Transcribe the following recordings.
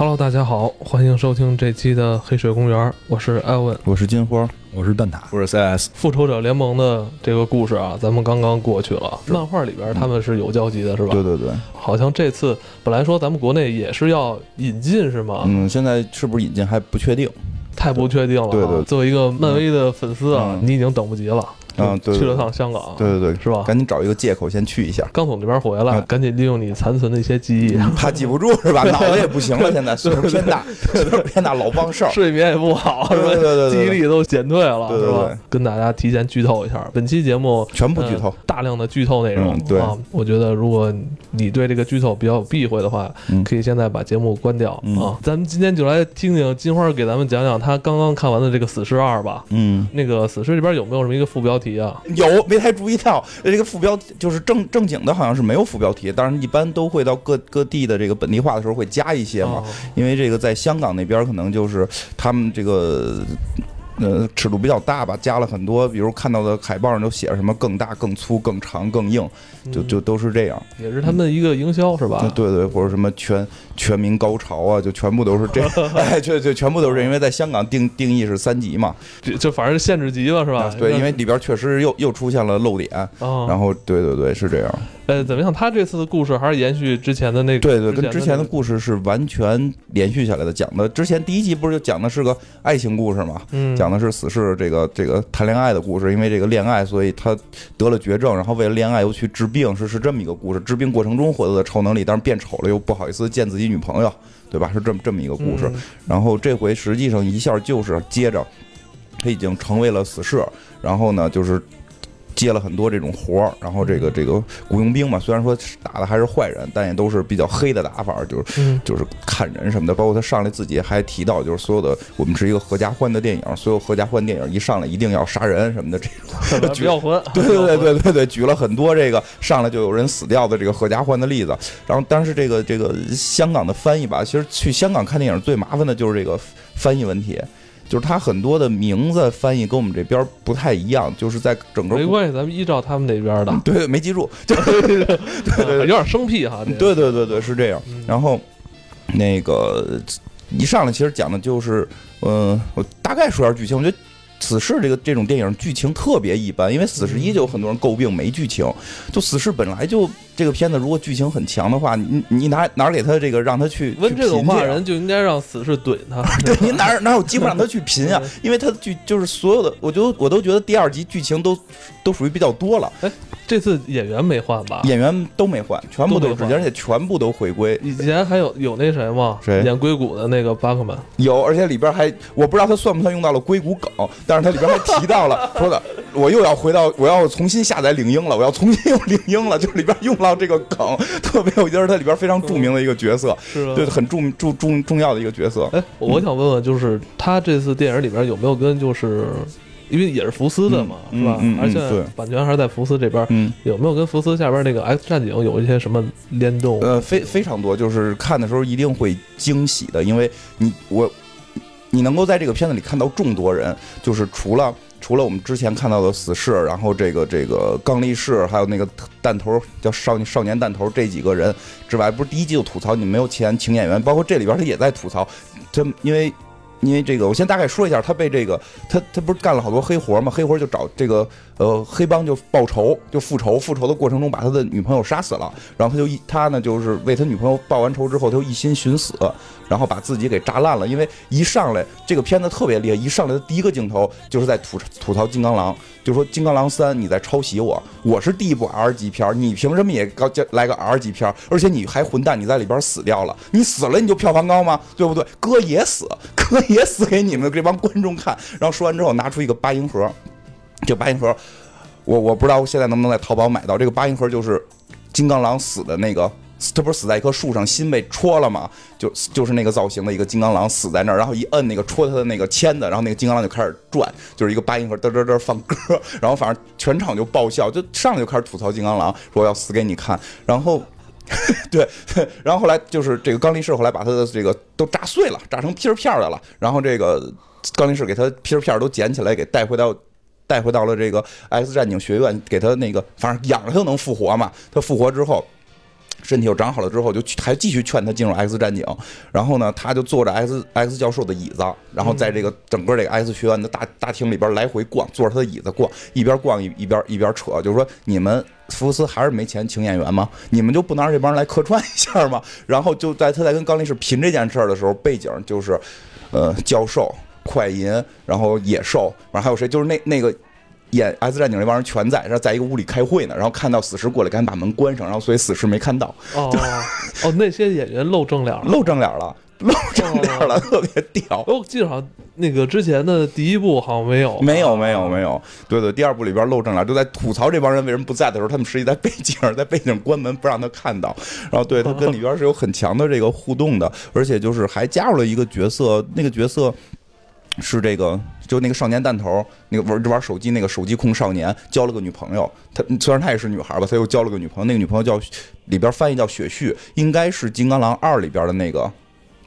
Hello，大家好，欢迎收听这期的黑水公园，我是艾文。我是金花，我是蛋挞，我是 CS。复仇者联盟的这个故事啊，咱们刚刚过去了。漫画里边他们是有交集的，是吧？对对对，好像这次本来说咱们国内也是要引进，是吗？嗯，现在是不是引进还不确定？太不确定了啊。对对作为一个漫威的粉丝啊，嗯你已经等不及了。嗯对对去了趟香港，对对对，是吧？赶紧找一个借口先去一下，刚从那边回来，啊赶紧利用你残存的一些记忆，怕记不住是吧？脑子也不行了，现在岁数偏大，岁数偏大老忘事儿。睡眠也不好，是吧？对对对对记忆力都减退了，是吧？跟大家提前剧透一下，本期节目全部剧透呃大量的剧透内容。嗯对啊，我觉得如果你对这个剧透比较有避讳的话，嗯可以现在把节目关掉、嗯啊。咱们今天就来听听金花给咱们讲讲她刚刚看完的这个《死侍二》吧。嗯，那个《死侍》里边有没有什么一个副标题啊？有没太注意到这个副标题就是正正经的，好像是没有副标题，当然一般都会到各各地的这个本地化的时候会加一些嘛哦，因为这个在香港那边可能就是他们这个。呃，尺度比较大吧，加了很多，比如看到的海报上都写着什么更大、更粗、更长、更硬，就嗯就都是这样。也是他们的一个营销是吧？对对，或者什么全全民高潮啊，就全部都是这，哎，对对，全部都是这，因为在香港定定义是三级嘛，就就反正限制级了是吧？啊对，因为里边确实又又出现了漏点，啊，然后对对对是这样，呃，怎么样？他这次的故事还是延续之前的那个？对对，跟之前的故事是完全连续下来的，讲的之前第一集不是就讲的是个爱情故事嘛，嗯，讲的是死侍这个这个谈恋爱的故事，因为这个恋爱，所以他得了绝症，然后为了恋爱又去治病，是是这么一个故事。治病过程中获得的超能力，但是变丑了又不好意思见自己女朋友，对吧？是这么这么一个故事。嗯然后这回实际上一下就是接着，他已经成为了死士，然后呢就是。接了很多这种活儿，然后这个这个雇佣兵嘛，虽然说打的还是坏人，但也都是比较黑的打法，就是嗯就是砍人什么的，包括他上来自己还提到，就是所有的我们是一个合家欢的电影，所有合家欢电影一上来一定要杀人什么的这种，比较混，对对对对对对，举了很多这个上来就有人死掉的这个合家欢的例子。然后，当时这个这个香港的翻译吧，其实去香港看电影最麻烦的就是这个翻译问题。就是它很多的名字翻译跟我们这边不太一样，就是在整个没关系，咱们依照他们那边的，对对没记住，就有点生僻哈。对对对对是这样。嗯然后那个一上来其实讲的就是，嗯、我大概说一下剧情。我觉得《死侍》这个这种电影剧情特别一般，因为《死侍一》就有很多人诟病没剧情。就《死侍》本来就这个片子，如果剧情很强的话，你你哪哪儿给他这个让他去 问这种话，人就应该让死侍怼他。对你哪儿哪有机会让他去贫啊？因为他的剧就是所有的，我觉得我都觉得第二集剧情都都属于比较多了，哎这次演员没换吧？演员都没换，全部都是而且全部都回归。以前还有有那谁吗？谁演硅谷的那个巴克曼。有，而且里边还我不知道他算不算用到了硅谷梗，但是他里边还提到了说的，我又要回到我要重新下载领英了，我要重新用领英了，就里边用到这个梗，特别有意思，它里边非常著名的一个角色，是吧？对，很重重重重要的一个角色。哎，我想问问，就是他这次电影里边有没有跟就是，因为也是福斯的嘛，嗯是吧？嗯嗯嗯而且版权还是在福斯这边，嗯，有没有跟福斯下边那个 X 战警有一些什么联动？呃，非非常多，就是看的时候一定会惊喜的，因为你我你能够在这个片子里看到众多人，就是除了。除了我们之前看到的死侍，然后这个这个刚力士，还有那个弹头叫少少年弹头这几个人之外，不是第一季就吐槽你没有钱请演员，包括这里边他也在吐槽，他因为因为这个，我先大概说一下，他被这个他他不是干了好多黑活嘛，黑活就找这个呃黑帮就报仇，就复仇，复仇的过程中把他的女朋友杀死了，然后他就一他呢就是为他女朋友报完仇之后，他就一心寻死，然后把自己给炸烂了，因为一上来这个片子特别厉害，一上来的第一个镜头就是在吐吐槽金刚狼，就说金刚狼三你在抄袭我，我是第一部 R 级片，你凭什么也高来个 R 级片？而且你还混蛋，你在里边死掉了，你死了你就票房高吗？对不对？哥也死，哥也死给你们这帮观众看。然后说完之后，拿出一个八音盒，这八音盒，我我不知道现在能不能在淘宝买到。这个八音盒就是金刚狼死的那个。他不是死在一棵树上，心被戳了吗？就就是那个造型的一个金刚狼死在那儿，然后一摁那个戳他的那个签子，然后那个金刚狼就开始转，就是一个八音盒嘚嘚嘚放歌，然后反正全场就爆笑，就上来就开始吐槽金刚狼，说要死给你看，然后。对 对，然后后来就是这个刚力士，后来把他的这个都炸碎了，炸成皮儿片儿的了。然后这个刚力士给他皮儿片儿都捡起来，给带回到带回到了这个 X 战警学院，给他那个反正养着他就能复活嘛。他复活之后，身体又长好了之后，就还继续劝他进入 X 战警。然后呢，他就坐着 X X 教授的椅子，然后在这个整个这个 X 学院的大大厅里边来回逛，坐着他的椅子逛，一边逛一一边一边扯，就是说你们福斯还是没钱请演员吗？你们就不能让这帮人来客串一下吗？然后就在他在跟钢力士拼这件事儿的时候，背景就是，呃，教授、快银，然后野兽，然后还有谁？就是那那个。演 S 战警那帮人全在，然后在一个屋里开会呢，然后看到死尸过来，赶紧把门关上，然后所以死尸没看到，哦 哦，那些演员露正脸了。露正脸了，露正脸了，特别屌。我记得好像那个之前的第一部好像没有，没有没有没有，对对，第二部里边露正脸，就在吐槽这帮人为什么不在的时候，他们实际在背景，在背景关门不让他看到。然后对他跟里边是有很强的这个互动的，而且就是还加入了一个角色，那个角色是这个就那个少年弹头，那个玩玩手机那个手机控少年，交了个女朋友。他虽然他也是女孩吧，他又交了个女朋友，那个女朋友叫里边翻译叫雪绪，应该是《金刚狼二》里边的那个。《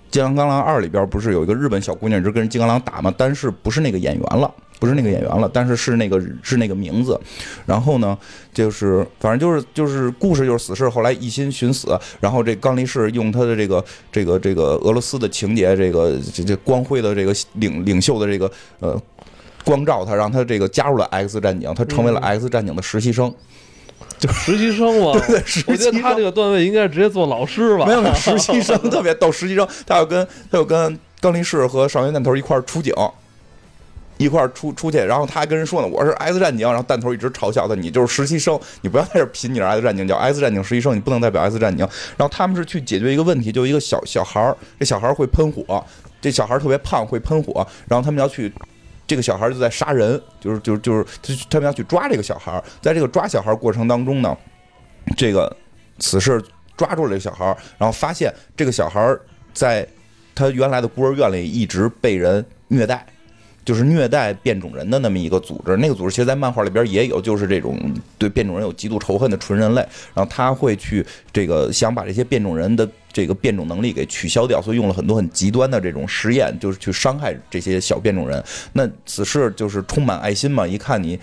金刚狼二》里边不是有一个日本小姑娘一直跟人金刚狼打吗？但是不是那个演员了，不是那个演员了，但是是那个是那个名字。然后呢，就是反正就是就是故事就是死侍后来一心寻死，然后这刚力士用他的这个这个这个俄罗斯的情节，这个这这光辉的这个领领袖的这个呃光照他，让他这个加入了 X 战警，他成为了 X 战警的实习生。就实习生嘛。对实习生我觉得他这个段位应该直接做老师吧。没有没有，实习生特别逗，实习生他要跟他要跟钢力士和少年弹头一块儿出警，一块出出去，然后他还跟人说呢，我是 S 战警，然后弹头一直嘲笑他，你就是实习生，你不要在这儿拼你是 S 战警，叫 S 战警实习生，你不能代表 S 战警。然后他们是去解决一个问题，就一个小小孩儿，这小孩儿会喷火，这小孩儿特别胖会喷火，然后他们要去。这个小孩儿就在杀人，就是就是就是，就是他们要去抓这个小孩儿，在这个抓小孩儿过程当中呢，这个此事抓住了这个小孩儿，然后发现这个小孩儿在他原来的孤儿院里一直被人虐待，就是虐待变种人的那么一个组织。那个组织其实，在漫画里边也有，就是这种对变种人有极度仇恨的纯人类。然后他会去这个想把这些变种人的这个变种能力给取消掉，所以用了很多很极端的这种实验，就是去伤害这些小变种人。那此事就是充满爱心嘛，一看你。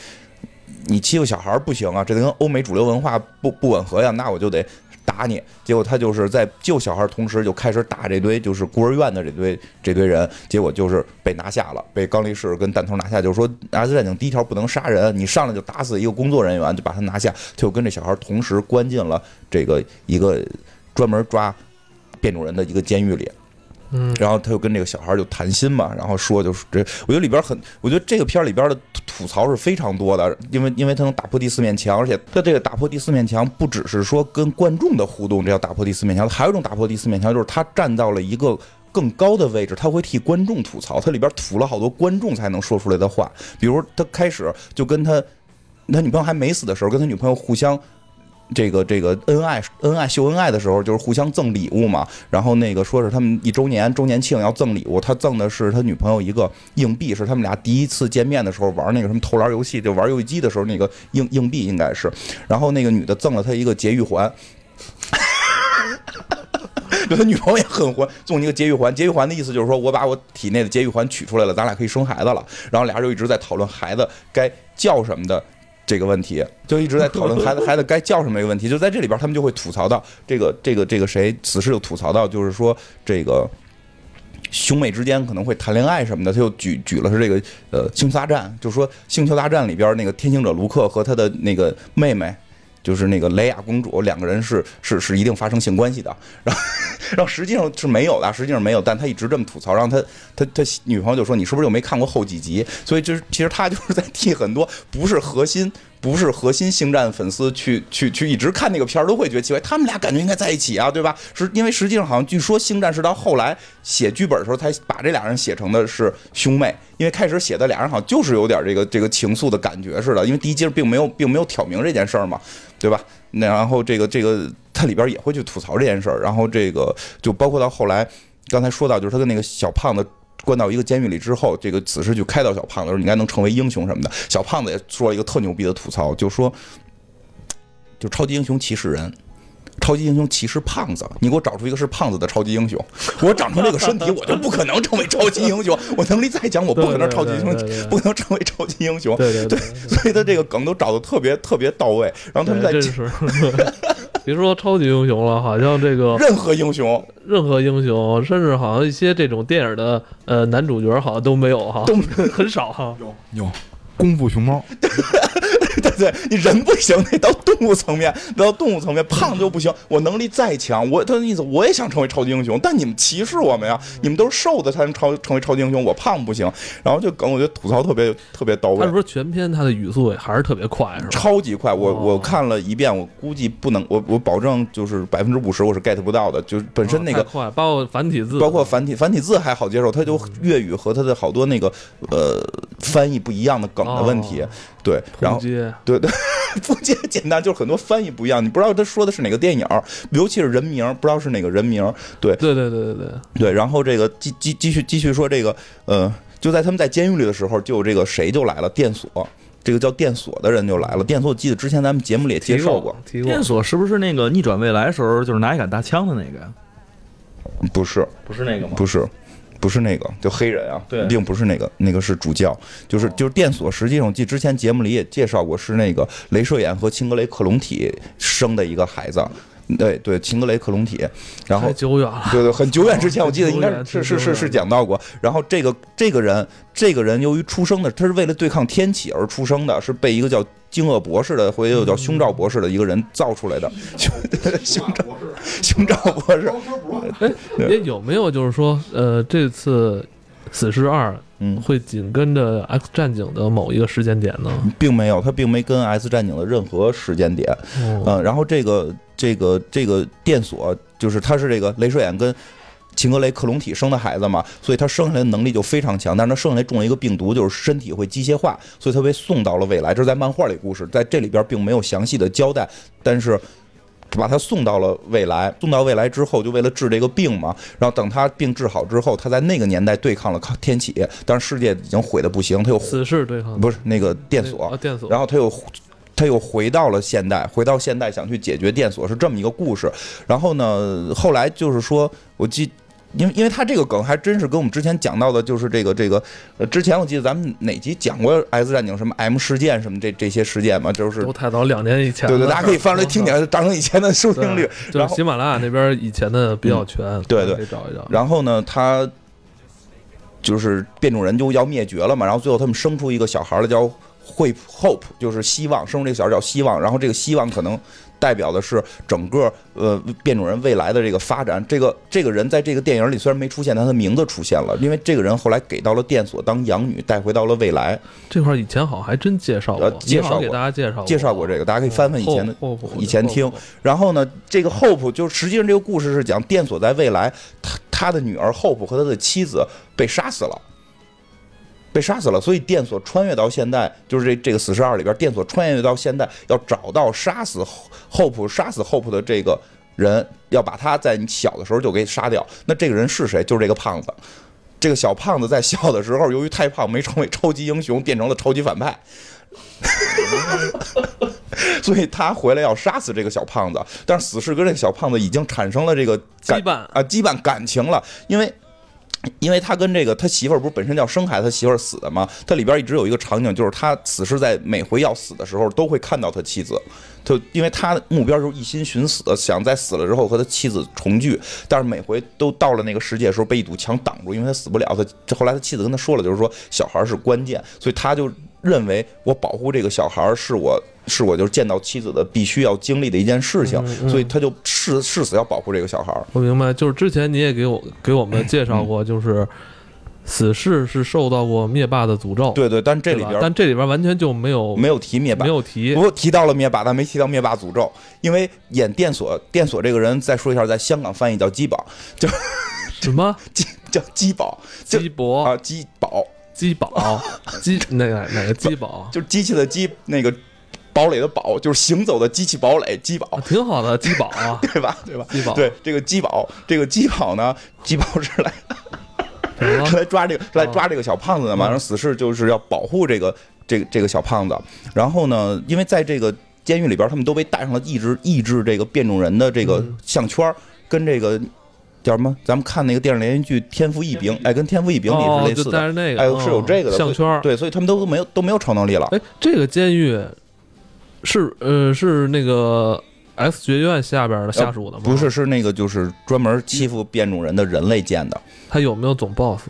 你欺负小孩不行啊，这跟欧美主流文化不不吻合呀，那我就得打你。结果他就是在救小孩儿同时，就开始打这堆就是孤儿院的这堆这堆人，结果就是被拿下了，被刚力士跟弹头拿下。就是说，X 战警第一条不能杀人，你上来就打死一个工作人员，就把他拿下，就跟这小孩儿同时关进了这个一个专门抓变种人的一个监狱里。嗯，然后他就跟这个小孩就谈心嘛，然后说就是这，我觉得里边很，我觉得这个片里边的吐槽是非常多的，因为因为他能打破第四面墙，而且他这个打破第四面墙不只是说跟观众的互动，这叫打破第四面墙，还有一种打破第四面墙就是他站到了一个更高的位置，他会替观众吐槽，他里边吐了好多观众才能说出来的话，比如他开始就跟他他女朋友还没死的时候，跟他女朋友互相。这个这个恩爱恩爱秀恩爱的时候，就是互相赠礼物嘛。然后那个说是他们一周年周年庆要赠礼物，他赠的是他女朋友一个硬币，是他们俩第一次见面的时候玩那个什么投篮游戏，就玩游戏机的时候那个硬硬币应该是。然后那个女的赠了他一个节育环。就他女朋友也很欢，送你一个节育环。节育环的意思就是说我把我体内的节育环取出来了，咱俩可以生孩子了。然后俩人就一直在讨论孩子该叫什么的这个问题，就一直在讨论孩子孩子该叫什么一个问题。就在这里边，他们就会吐槽到这个这个这个谁，此时又吐槽到，就是说这个兄妹之间可能会谈恋爱什么的。他就举举了是这个呃《星球大战》，就是说《星球大战》里边那个天行者卢克和他的那个妹妹。就是那个雷亚公主，两个人是是是一定发生性关系的，然后然后实际上是没有的，实际上没有，但他一直这么吐槽，让他他他女朋友就说你是不是又没看过后几集？所以就是其实他就是在替很多不是核心不是核心星战粉丝去去去一直看那个片儿都会觉得奇怪，他们俩感觉应该在一起啊，对吧？是因为实际上好像据说星战是到后来写剧本的时候才把这俩人写成的是兄妹，因为开始写的俩人好像就是有点这个这个情愫的感觉似的，因为第一集并没有并没有挑明这件事儿嘛。对吧？那然后这个这个，它里边也会去吐槽这件事儿。然后这个就包括到后来，刚才说到，就是他跟那个小胖子关到一个监狱里之后，这个此事就开导小胖子说：“你应该能成为英雄什么的。”小胖子也说了一个特牛逼的吐槽，就说：“就超级英雄歧视人。”超级英雄歧视胖子，你给我找出一个是胖子的超级英雄。我长成这个身体，我就不可能成为超级英雄。我能力再强，我不可能超级英雄，不可能成为超级英雄。对所以他这个梗都找的特别特别到位。然后他们在 别说超级英雄了，好像这个 任何英雄任何英雄，甚至好像一些这种电影的呃男主角，好像都没有哈，都很少哈。有有功夫熊猫，对对，你人不行，得到动物层面，得到动物层面，胖就不行。我能力再强，我他的意思，我也想成为超级英雄，但你们歧视我们呀！你们都是瘦的才能超成为超级英雄，我胖不行。然后就梗，我觉得吐槽特别特别到位他是不，是全篇他的语速也还是特别快，是吧？超级快。我哦我看了一遍，我估计不能，我我保证就是百分之五十我是 get 不到的，就是本身那个哦快，包括繁体字，包括繁体繁体字还好接受，他就粤语和他的好多那个呃翻译不一样的梗的问题哦，对，然后对对，不简 简单，就是很多翻译不一样，你不知道他说的是哪个电影，尤其是人名，不知道是哪个人名。对对对对对对，对，然后这个继继继续继续说这个，呃，就在他们在监狱里的时候，就有这个谁就来了，电锁。这个叫电锁的人就来了。电锁，我记得之前咱们节目里也介提绍过，提过电，锁是不是那个逆转未来时候，就是拿一杆大枪的那个呀？不是，不是那个吗？不是，不是那个，就黑人啊，对并不是那个，那个是主教，就是就是电锁。实际上，我记得之前节目里也介绍过，是那个镭射眼和青格雷克隆体生的一个孩子。对对，秦格雷克隆体，然后太久远了，对对，很久远之前，我记得应该是是是是是讲到过。然后这个这个人，这个人由于出生的，他是为了对抗天启而出生的，是被一个叫惊愕博士的，或者又叫胸罩博士的一个人造出来的。胸胸罩胸罩博士，哎，也有没有就是说，呃，这次死侍二嗯，会紧跟着 X 战警的某一个时间点呢？并没有，他并没跟 X 战警的任何时间点。哦，嗯，然后这个这个这个电锁，就是他是这个镭射眼跟秦格雷克隆体生的孩子嘛，所以他生下来的能力就非常强，但是他生下来中了一个病毒，就是身体会机械化，所以他被送到了未来。这是在漫画里故事，在这里边并没有详细的交代，但是。把他送到了未来，送到未来之后，就为了治这个病嘛。然后等他病治好之后，他在那个年代对抗了天启，但是世界已经毁的不行，他又死侍对抗不是那个电锁，啊，电锁，然后他又他又回到了现代，回到现代想去解决电锁是这么一个故事。然后呢，后来就是说我记。因为因为他这个梗还真是跟我们之前讲到的，就是这个这个，呃，之前我记得咱们哪集讲过 S 战警什么 M 事件什么这这些事件嘛，就是都太早，两年以前了。对对，大家可以翻出来 听听，当成以前的收听率。就是然后喜马拉雅那边以前的比较全，对对可以找一找。然后呢，他就是变种人就要灭绝了嘛，然后最后他们生出一个小孩儿来叫会 hope，就是希望，生出这个小孩叫希望，然后这个希望可能代表的是整个呃变种人未来的这个发展。这个这个人在这个电影里虽然没出现，但他的名字出现了，因为这个人后来给到了电锁当养女，带回到了未来。这块儿以前好像还真介绍过呃，介绍给大家介绍过介绍过这个，大家可以翻翻以前的以前听然后呢，这个 Hope 就实际上这个故事是讲电锁在未来，他他的女儿 Hope 和他的妻子被杀死了。被杀死了，所以电索穿越到现代，就是这这个死侍二里边，电索穿越到现代，要找到杀死 Hope、杀死 Hope 的这个人，要把他在你小的时候就给杀掉。那这个人是谁？就是这个胖子。这个小胖子在小的时候，由于太胖，没成为超级英雄，变成了超级反派。所以他回来要杀死这个小胖子，但是死侍跟这个小胖子已经产生了这个羁绊啊羁绊感情了，因为。因为他跟这个他媳妇儿不是本身要生孩子，他媳妇儿死的吗？他里边一直有一个场景，就是他死侍在每回要死的时候都会看到他妻子，他因为他的目标就是一心寻死，想在死了之后和他妻子重聚，但是每回都到了那个世界的时候被一堵墙挡住，因为他死不了。他后来他妻子跟他说了，就是说小孩是关键，所以他就认为我保护这个小孩是我是我就是见到妻子的必须要经历的一件事情，嗯嗯所以他就誓誓死要保护这个小孩。我明白，就是之前你也给我给我们 介绍嗯过，就是死侍是受到过灭霸的诅咒，对对，但这里边但这里边完全就没有没有提灭霸没，有提不过提到了灭霸，但没提到灭霸诅咒，因为演电锁电锁这个人，再说一下，在香港翻译叫鸡宝，叫什么？鸡叫鸡宝，就鸡博啊鸡宝，鸡宝鸡哪个哪个鸡宝？就是机器的机，那个堡垒的堡，就是行走的机器堡垒，机堡啊，，挺好的 机堡啊，对吧？对吧？机堡对这个机堡，这个机堡呢，机堡是来 是来抓这个是来抓这个小胖子的嘛，然后死侍就是要保护这个这个这个小胖子，然后呢，因为在这个监狱里边，他们都被戴上了抑制抑制这个变种人的这个嗯项圈儿，跟这个叫什么？咱们看那个电视连续剧《天赋异禀》，哎，跟《天赋异禀》里哦，是类似的，就带着那个，哎，是有这个的哦项圈儿。对，所以他们都没有都没有超能力了。哎，这个监狱是呃是那个 X 学院下边的下属的吗？不是，，是那个就是专门欺负变种人的人类建的。他有没有总 boss？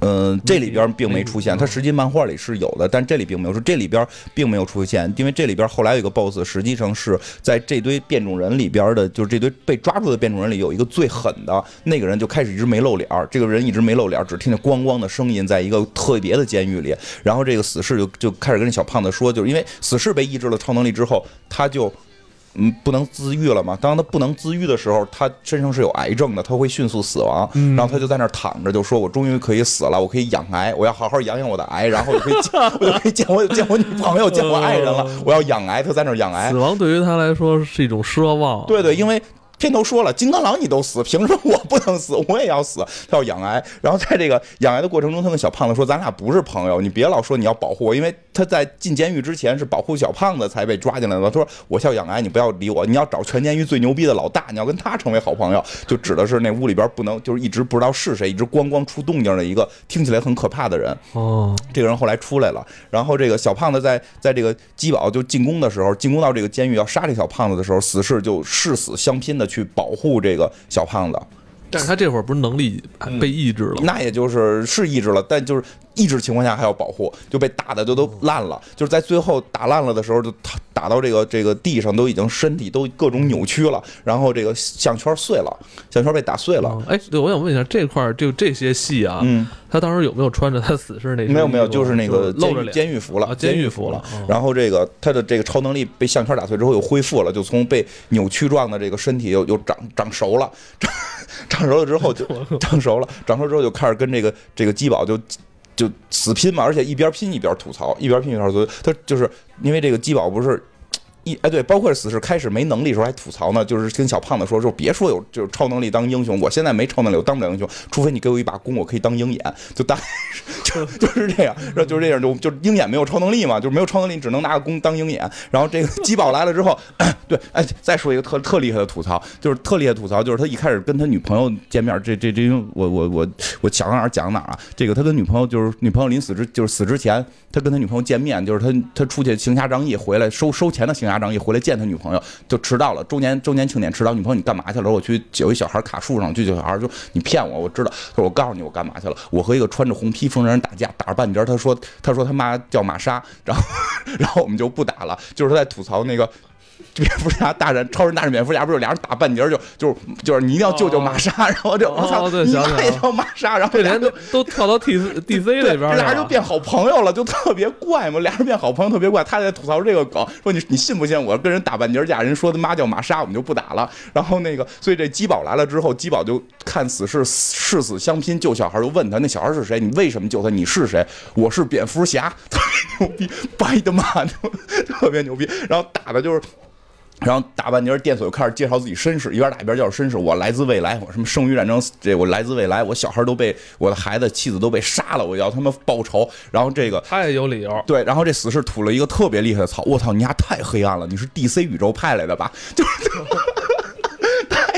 嗯，这里边并没出现，没它实际漫画里是有的，但这里并没有，说这里边并没有出现，因为这里边后来有一个 BOSS，实际上是在这堆变种人里边的，就是这堆被抓住的变种人里有一个最狠的那个人，就开始一直没露脸儿，这个人一直没露脸儿，只听见咣咣的声音，在一个特别的监狱里，然后这个死侍就就开始跟这小胖子说，就是因为死侍被抑制了超能力之后，他就。嗯，不能自愈了嘛？当他不能自愈的时候，他身上是有癌症的，他会迅速死亡。然后他就在那儿躺着，就说：“我终于可以死了，我可以养癌，我要好好养养我的癌，然后我就可以 见，我就可以见我见我女朋友，见我爱人了。我要养癌。”他在那儿养癌死。亡对于他来说是一种奢望。对对，因为片头说了，金刚狼你都死，凭什么我不能死？我也要死。他要养癌，然后在这个养癌的过程中，他跟小胖子说：“咱俩不是朋友，你别老说你要保护我，因为他在进监狱之前是保护小胖子才被抓进来的。他说我叫养癌，你不要理我，你要找全监狱最牛逼的老大，你要跟他成为好朋友。就指的是那屋里边不能，就是一直不知道是谁，一直咣咣出动静的一个听起来很可怕的人。哦，这个人后来出来了，然后这个小胖子在在这个基宝就进攻的时候，进攻到这个监狱要杀这小胖子的时候，死士就誓死相拼的去保护这个小胖子。但是他这会儿不是能力被抑制了吗？那也就是是抑制了，但就是抑制情况下还要保护，就被打的就都烂了。就是在最后打烂了的时候，就打打到这个这个地上，都已经身体都各种扭曲了，然后这个项圈碎了，项圈被打碎了。哦哎，对，我想问一下，这块儿就这些戏啊，嗯，他当时有没有穿着他死士那没有没有，就是那个露着脸监狱服了，啊监狱服了。然后这个他的这个超能力被项圈打碎之后又恢复了，就从被扭曲状的这个身体又又长长熟了，长 长熟了之后就 长熟了，长熟之后就开始跟这个这个基宝就。就死拼嘛，而且一边拼一边吐槽，一边拼一边吐槽。他就是因为这个基宝不是一哎对，包括死侍开始没能力的时候还吐槽呢，就是跟小胖子说说别说有就是超能力当英雄，我现在没超能力，我当不了英雄，除非你给我一把弓，我可以当鹰眼，就大就 就是这样，然后就是这样，就就鹰眼没有超能力嘛，就是没有超能力，你只能拿个弓当鹰眼。然后这个基宝来了之后，对，哎，再说一个特特厉害的吐槽，就是特厉害的吐槽，就是他一开始跟他女朋友见面，这这这我我我我想到哪儿讲哪儿啊，这个他跟女朋友就是女朋友临死之就是死之前，他跟他女朋友见面，就是他他出去行侠仗义回来收收钱的行侠一回来见他女朋友，就迟到了，周年周年庆典迟到，女朋友你干嘛去了？我去有一小孩卡树上，去小孩就你骗我，我知道，他说我告诉你我干嘛去了，我和一个穿着红披风的人打架，打了半截，他说他说他妈叫玛莎，然后然后我们就不打了，就是在吐槽那个。蝙蝠侠大战超人大战蝙蝠侠，不是俩人打半截儿就就是就是你一定要救救玛莎，然后就我操，你想起来了妈也叫玛莎，然后这俩人都都跳到 T D C 对，那边这俩人就。变好朋友了，就特别怪嘛。俩人变好朋友特别怪，他在吐槽这个梗，说你你信不信我跟人打半截架，人说他妈叫玛莎，我们就不打了。然后那个，所以这基宝来了之后，基宝就看死是誓死相拼救小孩，就问他那小孩是谁？你为什么救他？你是谁？我是蝙蝠侠，特别牛逼，掰的嘛，特别牛逼。然后打的就是。然后打半截，电锁又开始介绍自己身世，一边打一边介绍身世。我来自未来，我什么生于战争，这我来自未来，我小孩都被我的孩子、妻子都被杀了，我要他们报仇。然后这个他也有理由，对，然后这死士吐了一个特别厉害的槽，我操，你丫太黑暗了，你是 DC 宇宙派来的吧？就是。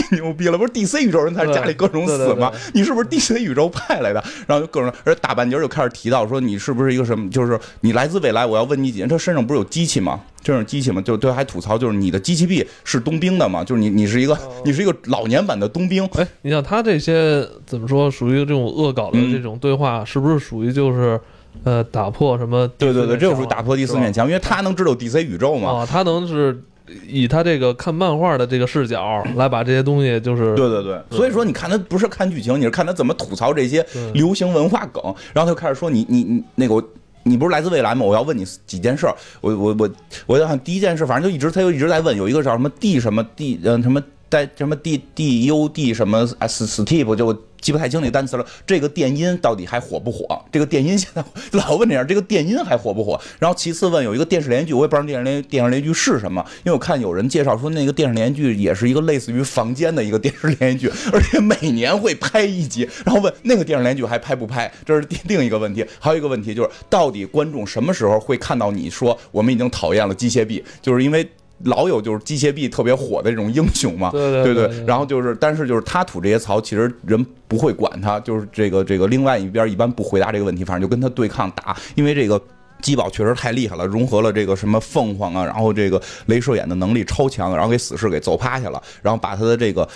太牛逼了！不是 DC 宇宙人才是家里各种死吗？你是不是 DC 宇宙派来的？然后就各种，而大半截就开始提到说你是不是一个什么？就是你来自未来，我要问你几件。他身上不是有机器吗？这种机器吗？就对，还吐槽就是你的机器臂是冬兵的吗？就是你你是一个你是一个老年版的冬兵。哎，你像他这些怎么说，属于这种恶搞的这种对话，是不是属于就是呃打破什么？对对对，这就属于打破第四面墙，因为他能知道 DC 宇宙嘛。啊，他能是。以他这个看漫画的这个视角来把这些东西，就是对对对，所以说你看他不是看剧情，你是看他怎么吐槽这些流行文化梗，然后他就开始说你你你那个你不是来自未来吗？我要问你几件事儿，我我我我想第一件事，反正就一直他就一直在问，有一个叫什么地什么地嗯什么带什么 D D U D 什么 S Steve 就。记不太清那个单词了。这个电音到底还火不火？这个电音现在 老问这样，这个电音还火不火？然后其次问有一个电视连续剧，我也不知道电视连电视连续剧是什么，因为我看有人介绍说那个电视连续剧也是一个类似于房间的一个电视连续剧，而且每年会拍一集。然后问那个电视连续剧还拍不拍？这是另一个问题。还有一个问题就是，到底观众什么时候会看到你说我们已经讨厌了机械臂？就是因为。老有就是机械臂特别火的这种英雄嘛，对对对，然后就是，但是就是他吐这些槽，其实人不会管他，就是这个这个另外一边一般不回答这个问题，反正就跟他对抗打，因为这个基宝确实太厉害了，融合了这个什么凤凰啊，然后这个镭射眼的能力超强，然后给死侍给揍趴下了，然后把他的这个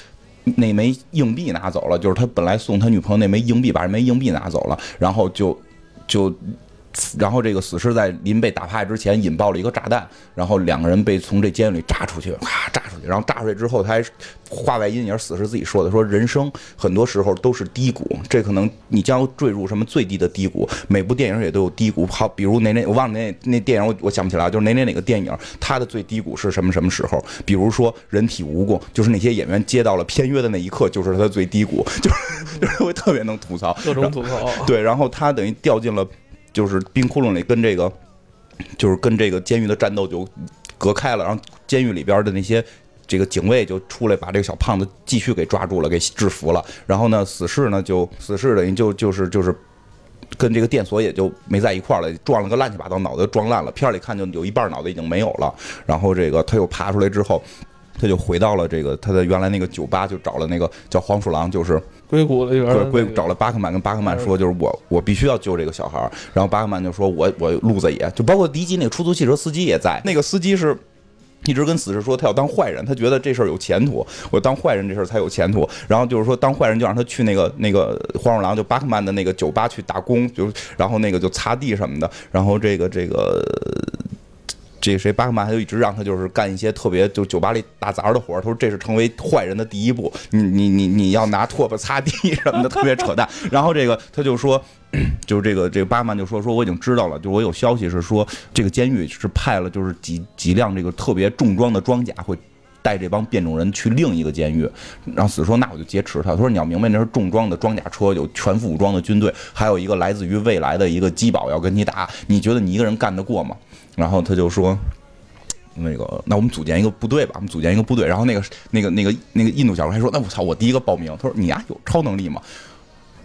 那枚硬币拿走了，就是他本来送他女朋友那枚硬币，把这枚硬币拿走了，然后就就。然后这个死士在临被打趴之前引爆了一个炸弹，然后两个人被从这监狱里炸出去，咔炸出去，然后炸出去之后，他还话外音也是死士自己说的，说人生很多时候都是低谷，这可能你将坠入什么最低的低谷。每部电影也都有低谷，好，比如哪哪我忘了那那电影我我想不起来，就是哪哪哪个电影，它的最低谷是什么什么时候？比如说人体蜈蚣，就是那些演员接到了片约的那一刻，就是他最低谷，就是就是会特别能吐槽，各种吐槽。对，然后他等于掉进了。就是冰窟窿里跟这个，就是跟这个监狱的战斗就隔开了，然后监狱里边的那些这个警卫就出来把这个小胖子继续给抓住了，给制服了。然后呢，死士呢就死士等于就就是就是跟这个电锁也就没在一块儿了，撞了个乱七八糟，脑袋撞烂了。片儿里看就有一半脑袋已经没有了。然后这个他又爬出来之后。他就回到了这个他的原来那个酒吧，就找了那个叫黄鼠狼，就是硅谷里边，硅谷找了巴克曼，跟巴克曼说，就是我我必须要救这个小孩然后巴克曼就说，我我路子野，就包括第一集那个出租汽车司机也在，那个司机是一直跟死侍说他要当坏人，他觉得这事儿有前途，我当坏人这事儿才有前途。然后就是说当坏人就让他去那个那个黄鼠狼就巴克曼的那个酒吧去打工，就然后那个就擦地什么的，然后这个这个。这谁巴克曼他就一直让他就是干一些特别就酒吧里打杂的活他说这是成为坏人的第一步，你你你你要拿拖把擦地什么的，特别扯淡。然后这个他就说，就是这个这个巴克曼就说说我已经知道了，就我有消息是说这个监狱是派了就是几几辆这个特别重装的装甲会带这帮变种人去另一个监狱。然后死说那我就劫持他。他说你要明白那是重装的装甲车，有全副武装的军队，还有一个来自于未来的一个机堡要跟你打，你觉得你一个人干得过吗？然后他就说：“那个，那我们组建一个部队吧，我们组建一个部队。”然后那个、那个、那个、那个印度小孩还说：“那我操，我第一个报名。”他说：“你呀，有超能力吗？”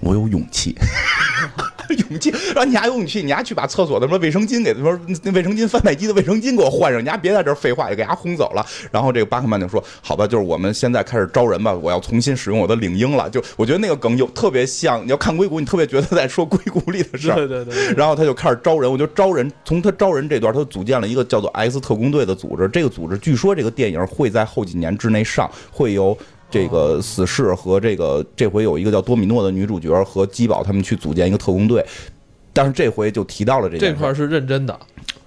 我有勇气。勇气，让你丫有勇气，你丫去把厕所的什么卫生巾给他说那卫生巾贩卖机的卫生巾给我换上，你丫别在这废话，也给丫轰走了。然后这个巴克曼就说：“好吧，就是我们现在开始招人吧，我要重新使用我的领英了。”就我觉得那个梗有特别像，你要看硅谷，你特别觉得在说硅谷里的事儿。对对对。然后他就开始招人，我觉得招人从他招人这段，他组建了一个叫做 X 特工队的组织。这个组织据说这个电影会在后几年之内上，会有。这个死侍和这个这回有一个叫多米诺的女主角和基宝他们去组建一个特工队，但是这回就提到了这这块是认真的，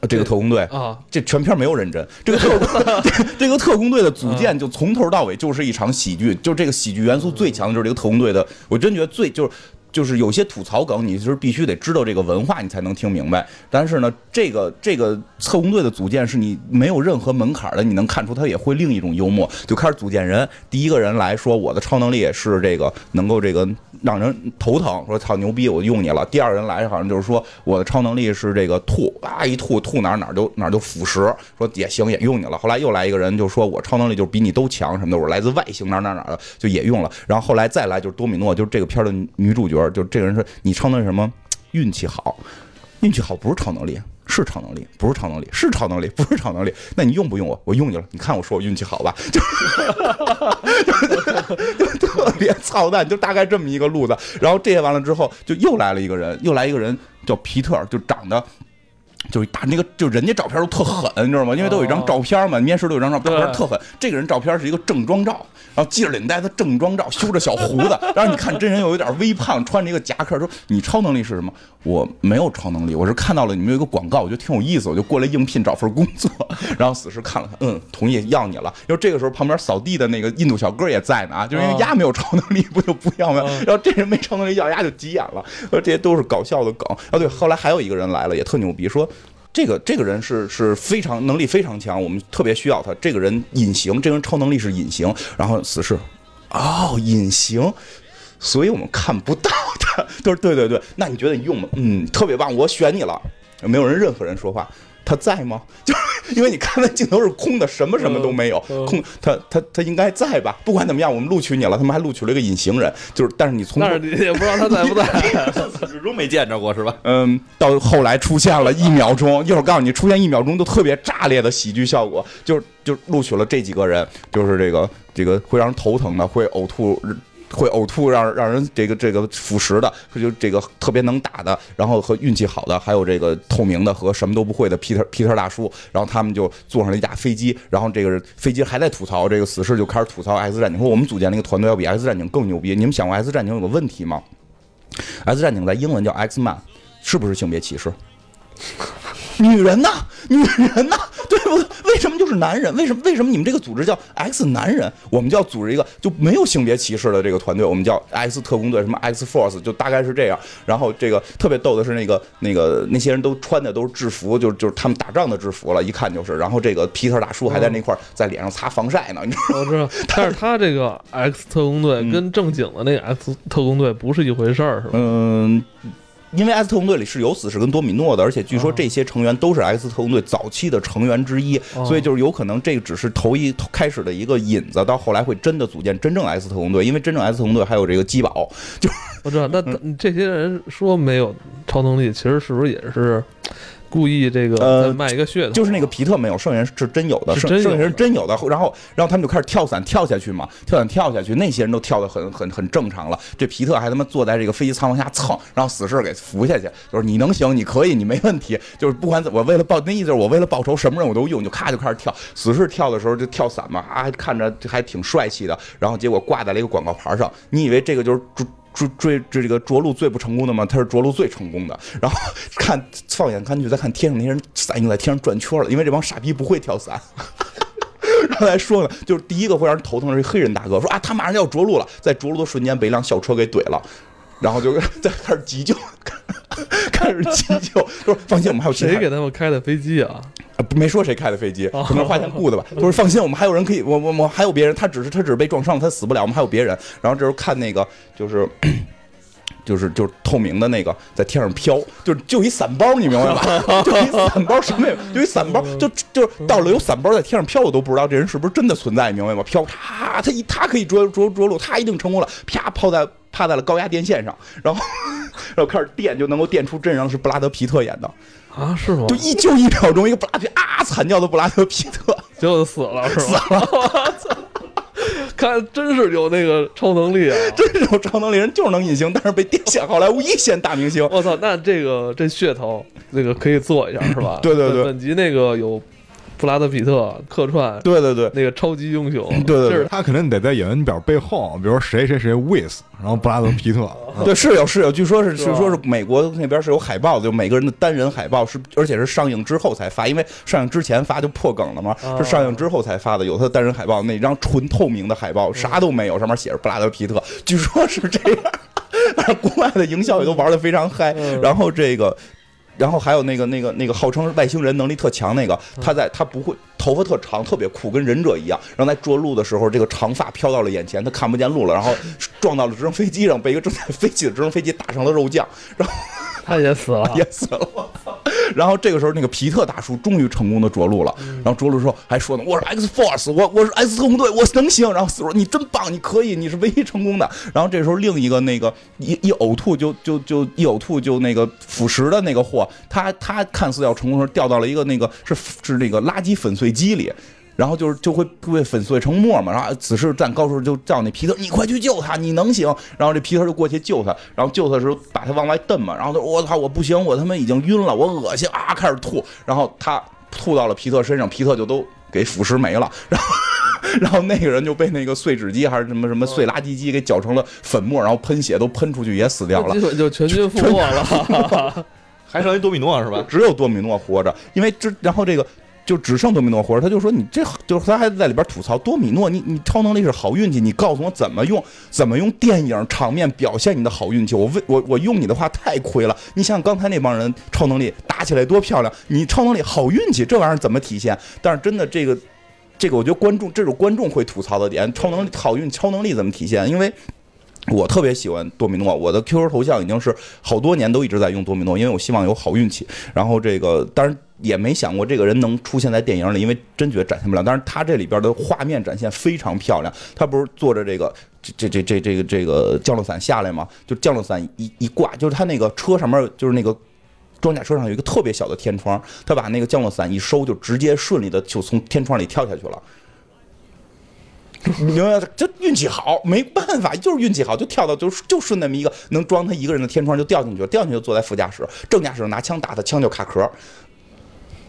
这个特工队啊，这全片没有认真。这个特工 这个特工队的组建就从头到尾就是一场喜剧，就这个喜剧元素最强的就是这个特工队的，我真觉得最就是。就是有些吐槽梗，你就是必须得知道这个文化，你才能听明白。但是呢，这个这个特工队的组建是你没有任何门槛的，你能看出他也会另一种幽默。就开始组建人，第一个人来说，我的超能力是这个能够这个让人头疼，说操牛逼，我用你了。第二人来好像就是说我的超能力是这个吐啊一吐吐哪哪就哪就腐蚀，说也行也用你了。后来又来一个人就说我超能力就比你都强什么的，我来自外星哪哪哪的就也用了。然后后来再来就是多米诺，就是这个片的女主角。就这个人说你超能什么？运气好，运气好不是超能力，是超能力，不是超能力，是超能力，不是超能力。那你用不用我？我用你了。你看我说我运气好吧？就就特别操蛋，就大概这么一个路子。然后这些完了之后，就又来了一个人，又来一个人叫皮特，就长得。就是打那个，就人家照片都特狠，你知道吗？因为都有一张照片嘛，面试都有张照片，特狠。这个人照片是一个正装照，然后系着领带的正装照，修着小胡子。然后你看真人又有点微胖，穿着一个夹克，说你超能力是什么？我没有超能力，我是看到了你们有一个广告，我觉得挺有意思，我就过来应聘找份工作。然后死尸看了看，嗯，同意要你了。因为这个时候旁边扫地的那个印度小哥也在呢啊，就是因为丫没有超能力，不就不要吗？然后这人没超能力要丫就急眼了。说这些都是搞笑的梗。啊，对，后来还有一个人来了，也特牛逼，说。这个这个人是是非常能力非常强，我们特别需要他。这个人隐形，这个人超能力是隐形。然后死侍，哦，隐形，所以我们看不到他。都是对对对，那你觉得你用吗？嗯，特别棒，我选你了。没有人，任何人说话。他在吗？就是因为你看那镜头是空的，什么什么都没有，空。他他他应该在吧？不管怎么样，我们录取你了。他们还录取了一个隐形人，就是，但是你从那也不知道他在不在，始终没见着过，是吧？嗯，到后来出现了一秒钟，一会儿告诉你出现一秒钟都特别炸裂的喜剧效果，就是就录取了这几个人，就是这个这个会让人头疼的，会呕吐。会呕吐，让让人这个这个腐蚀的，就这个特别能打的，然后和运气好的，还有这个透明的和什么都不会的皮特皮特大叔，然后他们就坐上了一架飞机，然后这个飞机还在吐槽，这个死侍就开始吐槽 X 战警，说我们组建了一个团队要比 X 战警更牛逼。你们想过 X 战警有个问题吗？X 战警在英文叫 X Man，是不是性别歧视？女人呢，女人呢，对不对？为什么就是男人？为什么为什么你们这个组织叫 X 男人？我们就要组织一个就没有性别歧视的这个团队，我们叫 X 特工队，什么 X Force，就大概是这样。然后这个特别逗的是，那个那个那些人都穿的都是制服，就是就是他们打仗的制服了，一看就是。然后这个皮特大叔还在那块儿在脸上擦防晒呢，你知道吗？我知道，但是他这个 X 特工队跟正经的那个 X 特工队不是一回事儿，是吧？嗯。因为 X 特工队里是有死侍跟多米诺的，而且据说这些成员都是 X 特工队早期的成员之一，所以就是有可能这个只是头一开始的一个引子，到后来会真的组建真正 X 特工队。因为真正 X 特工队还有这个基宝，就我知道。那这些人说没有超能力，其实是不是也是？故意这个卖一个噱头，就是那个皮特没有，剩下是真有的，剩剩下是真有的。然后，然后他们就开始跳伞跳下去嘛，跳伞跳下去，那些人都跳得很很很正常了。这皮特还他妈坐在这个飞机舱往下蹭，让死侍给扶下去。就是你能行，你可以，你没问题。就是不管怎么，为了报那意思，我为了报仇，什么人我都用，就咔就开始跳。死侍跳的时候就跳伞嘛，啊，看着还挺帅气的。然后结果挂在了一个广告牌上，你以为这个就是？追追这个着陆最不成功的嘛，他是着陆最成功的。然后看放眼看去，再看天上那些人伞已经在天上转圈了，因为这帮傻逼不会跳伞。然后来说呢，就是第一个会让人头疼的是黑人大哥，说啊，他马上就要着陆了，在着陆的瞬间被一辆小车给怼了，然后就 在 开始急救，开始急救，说放心，我们还有谁给他们开的飞机啊？没说谁开的飞机，可能花钱雇的吧。他说放心，我们还有人可以，我我我还有别人，他只是他只是被撞伤了，他死不了，我们还有别人。然后这时候看那个就是就是就是透明的那个在天上飘，就就一伞包，你明白吧？就一伞包什么呀？就一伞包，就就是到了有伞包在天上飘，我都不知道这人是不是真的存在，你明白吗？飘，他他一他可以着着着陆，他一定成功了，啪抛在趴在了高压电线上，然后 然后开始电，就能够电出真人，是布拉德皮特演的。啊，是吗？就一就一秒钟，一个布拉皮啊惨叫的布拉德皮特，结果就死了，是吧？死了！看，真是有那个超能力啊！真是有超能力，人就是能隐形，但是被电下好莱坞一线大明星。我操，那这个这噱头，那个可以做一下，是吧？对对对，本集那个有。布拉德皮特客串，对对对，那个超级英雄，对对，他肯定得在演员表背后，比如谁谁谁 with，然后布拉德皮特，对，是有是有，据说是据说是美国那边是有海报的，就每个人的单人海报是，而且是上映之后才发，因为上映之前发就破梗了嘛，是上映之后才发的，有他的单人海报，那张纯透明的海报，啥都没有，上面写着布拉德皮特，据说是这样，但 是国外的营销也都玩的非常嗨，然后这个。然后还有那个那个那个号称外星人能力特强那个，他在他不会头发特长，特别酷，跟忍者一样。然后在着陆的时候，这个长发飘到了眼前，他看不见路了，然后 撞到了直升飞机上，被一个正在飞起的直升飞机打成了肉酱，然后 他也死了，也死了。然后这个时候，那个皮特大叔终于成功的着陆了。然后着陆之后还说呢：“我是 X Force，我我是 X 特工队，我能行。”然后死说：“你真棒，你可以，你是唯一成功的。”然后这时候另一个那个一一呕吐就就就一呕吐就那个腐蚀的那个货，他他看似要成功时候掉到了一个那个是是那个垃圾粉碎机里。然后就是就会被粉碎成沫嘛，然后此时站高处就叫那皮特，你快去救他，你能行。然后这皮特就过去救他，然后救他的时候把他往外蹬嘛，然后他说我操我不行，我他妈已经晕了，我恶心啊，开始吐。然后他吐到了皮特身上，皮特就都给腐蚀没了。然后然后那个人就被那个碎纸机还是什么什么碎垃圾机给搅成了粉末，然后喷血都喷出去也死掉了，就全军覆没了。还剩一多米诺是吧？只有多米诺活着，因为这然后这个。就只剩多米诺活着，他就说你这就是他还在里边吐槽多米诺，你你超能力是好运气，你告诉我怎么用，怎么用电影场面表现你的好运气？我为我我用你的话太亏了。你想想刚才那帮人超能力打起来多漂亮，你超能力好运气这玩意儿怎么体现？但是真的这个这个，我觉得观众这种观众会吐槽的点，超能力好运超能力怎么体现？因为。我特别喜欢多米诺，我的 QQ 头像已经是好多年都一直在用多米诺，因为我希望有好运气。然后这个当然也没想过这个人能出现在电影里，因为真觉得展现不了。但是他这里边的画面展现非常漂亮。他不是坐着这个 这这这这个这个降落伞下来吗？就降落伞一一挂，就是他那个车上面就是那个装甲车上有一个特别小的天窗，他把那个降落伞一收，就直接顺利的就从天窗里跳下去了。你明白？就运气好，没办法，就是运气好，就跳到就就顺那么一个能装他一个人的天窗就掉进去了，掉进去就坐在副驾驶，正驾驶拿枪打他，枪就卡壳。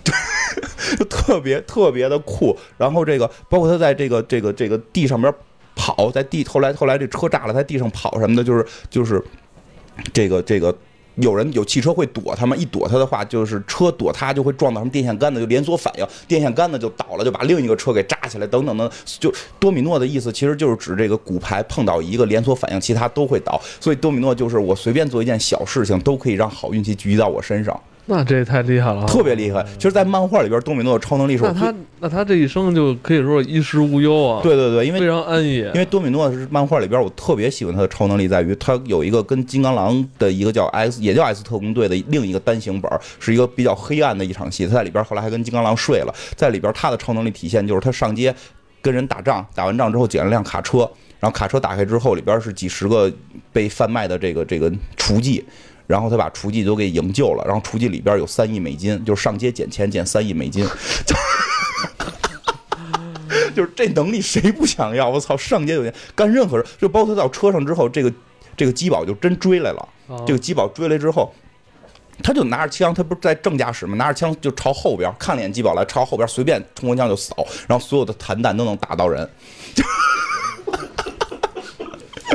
就特别特别的酷，然后这个包括他在这个这个这个地上边跑，在地后来后来这车炸了，在地上跑什么的，就是就是这个这个有人有汽车会躲他吗，一躲他的话，就是车躲他就会撞到什么电线杆子，就连锁反应，电线杆子就倒了，就把另一个车给扎起来，等等等。就多米诺的意思其实就是指这个骨牌碰到一个连锁反应，其他都会倒。所以多米诺就是我随便做一件小事情，都可以让好运气聚集到我身上。那这也太厉害了啊，特别厉害。其实，在漫画里边，多米诺的超能力是我那他那他这一生就可以说衣食无忧啊，，对对对，因为非常安逸。因为多米诺是漫画里边，我特别喜欢他的超能力在于，他有一个跟金刚狼的一个叫 X，也叫 X 特工队的另一个单行本，是一个比较黑暗的一场戏。他在里边后来还跟金刚狼睡了，在里边他的超能力体现就是他上街跟人打仗，打完仗之后捡了辆卡车，然后卡车打开之后里边是几十个被贩卖的这个这个厨妓。然后他把厨妓都给营救了，然后厨妓里边有三亿美金，就是上街捡钱捡三亿美金，就是这能力谁不想要？我操，上街有钱干任何事，就包括他到车上之后，这个这个基宝就真追来了。啊这个基宝追来之后，他就拿着枪，他不是在正驾驶吗？拿着枪就朝后边看了眼基宝来，朝后边随便冲锋枪就扫，然后所有的弹弹都能打到人。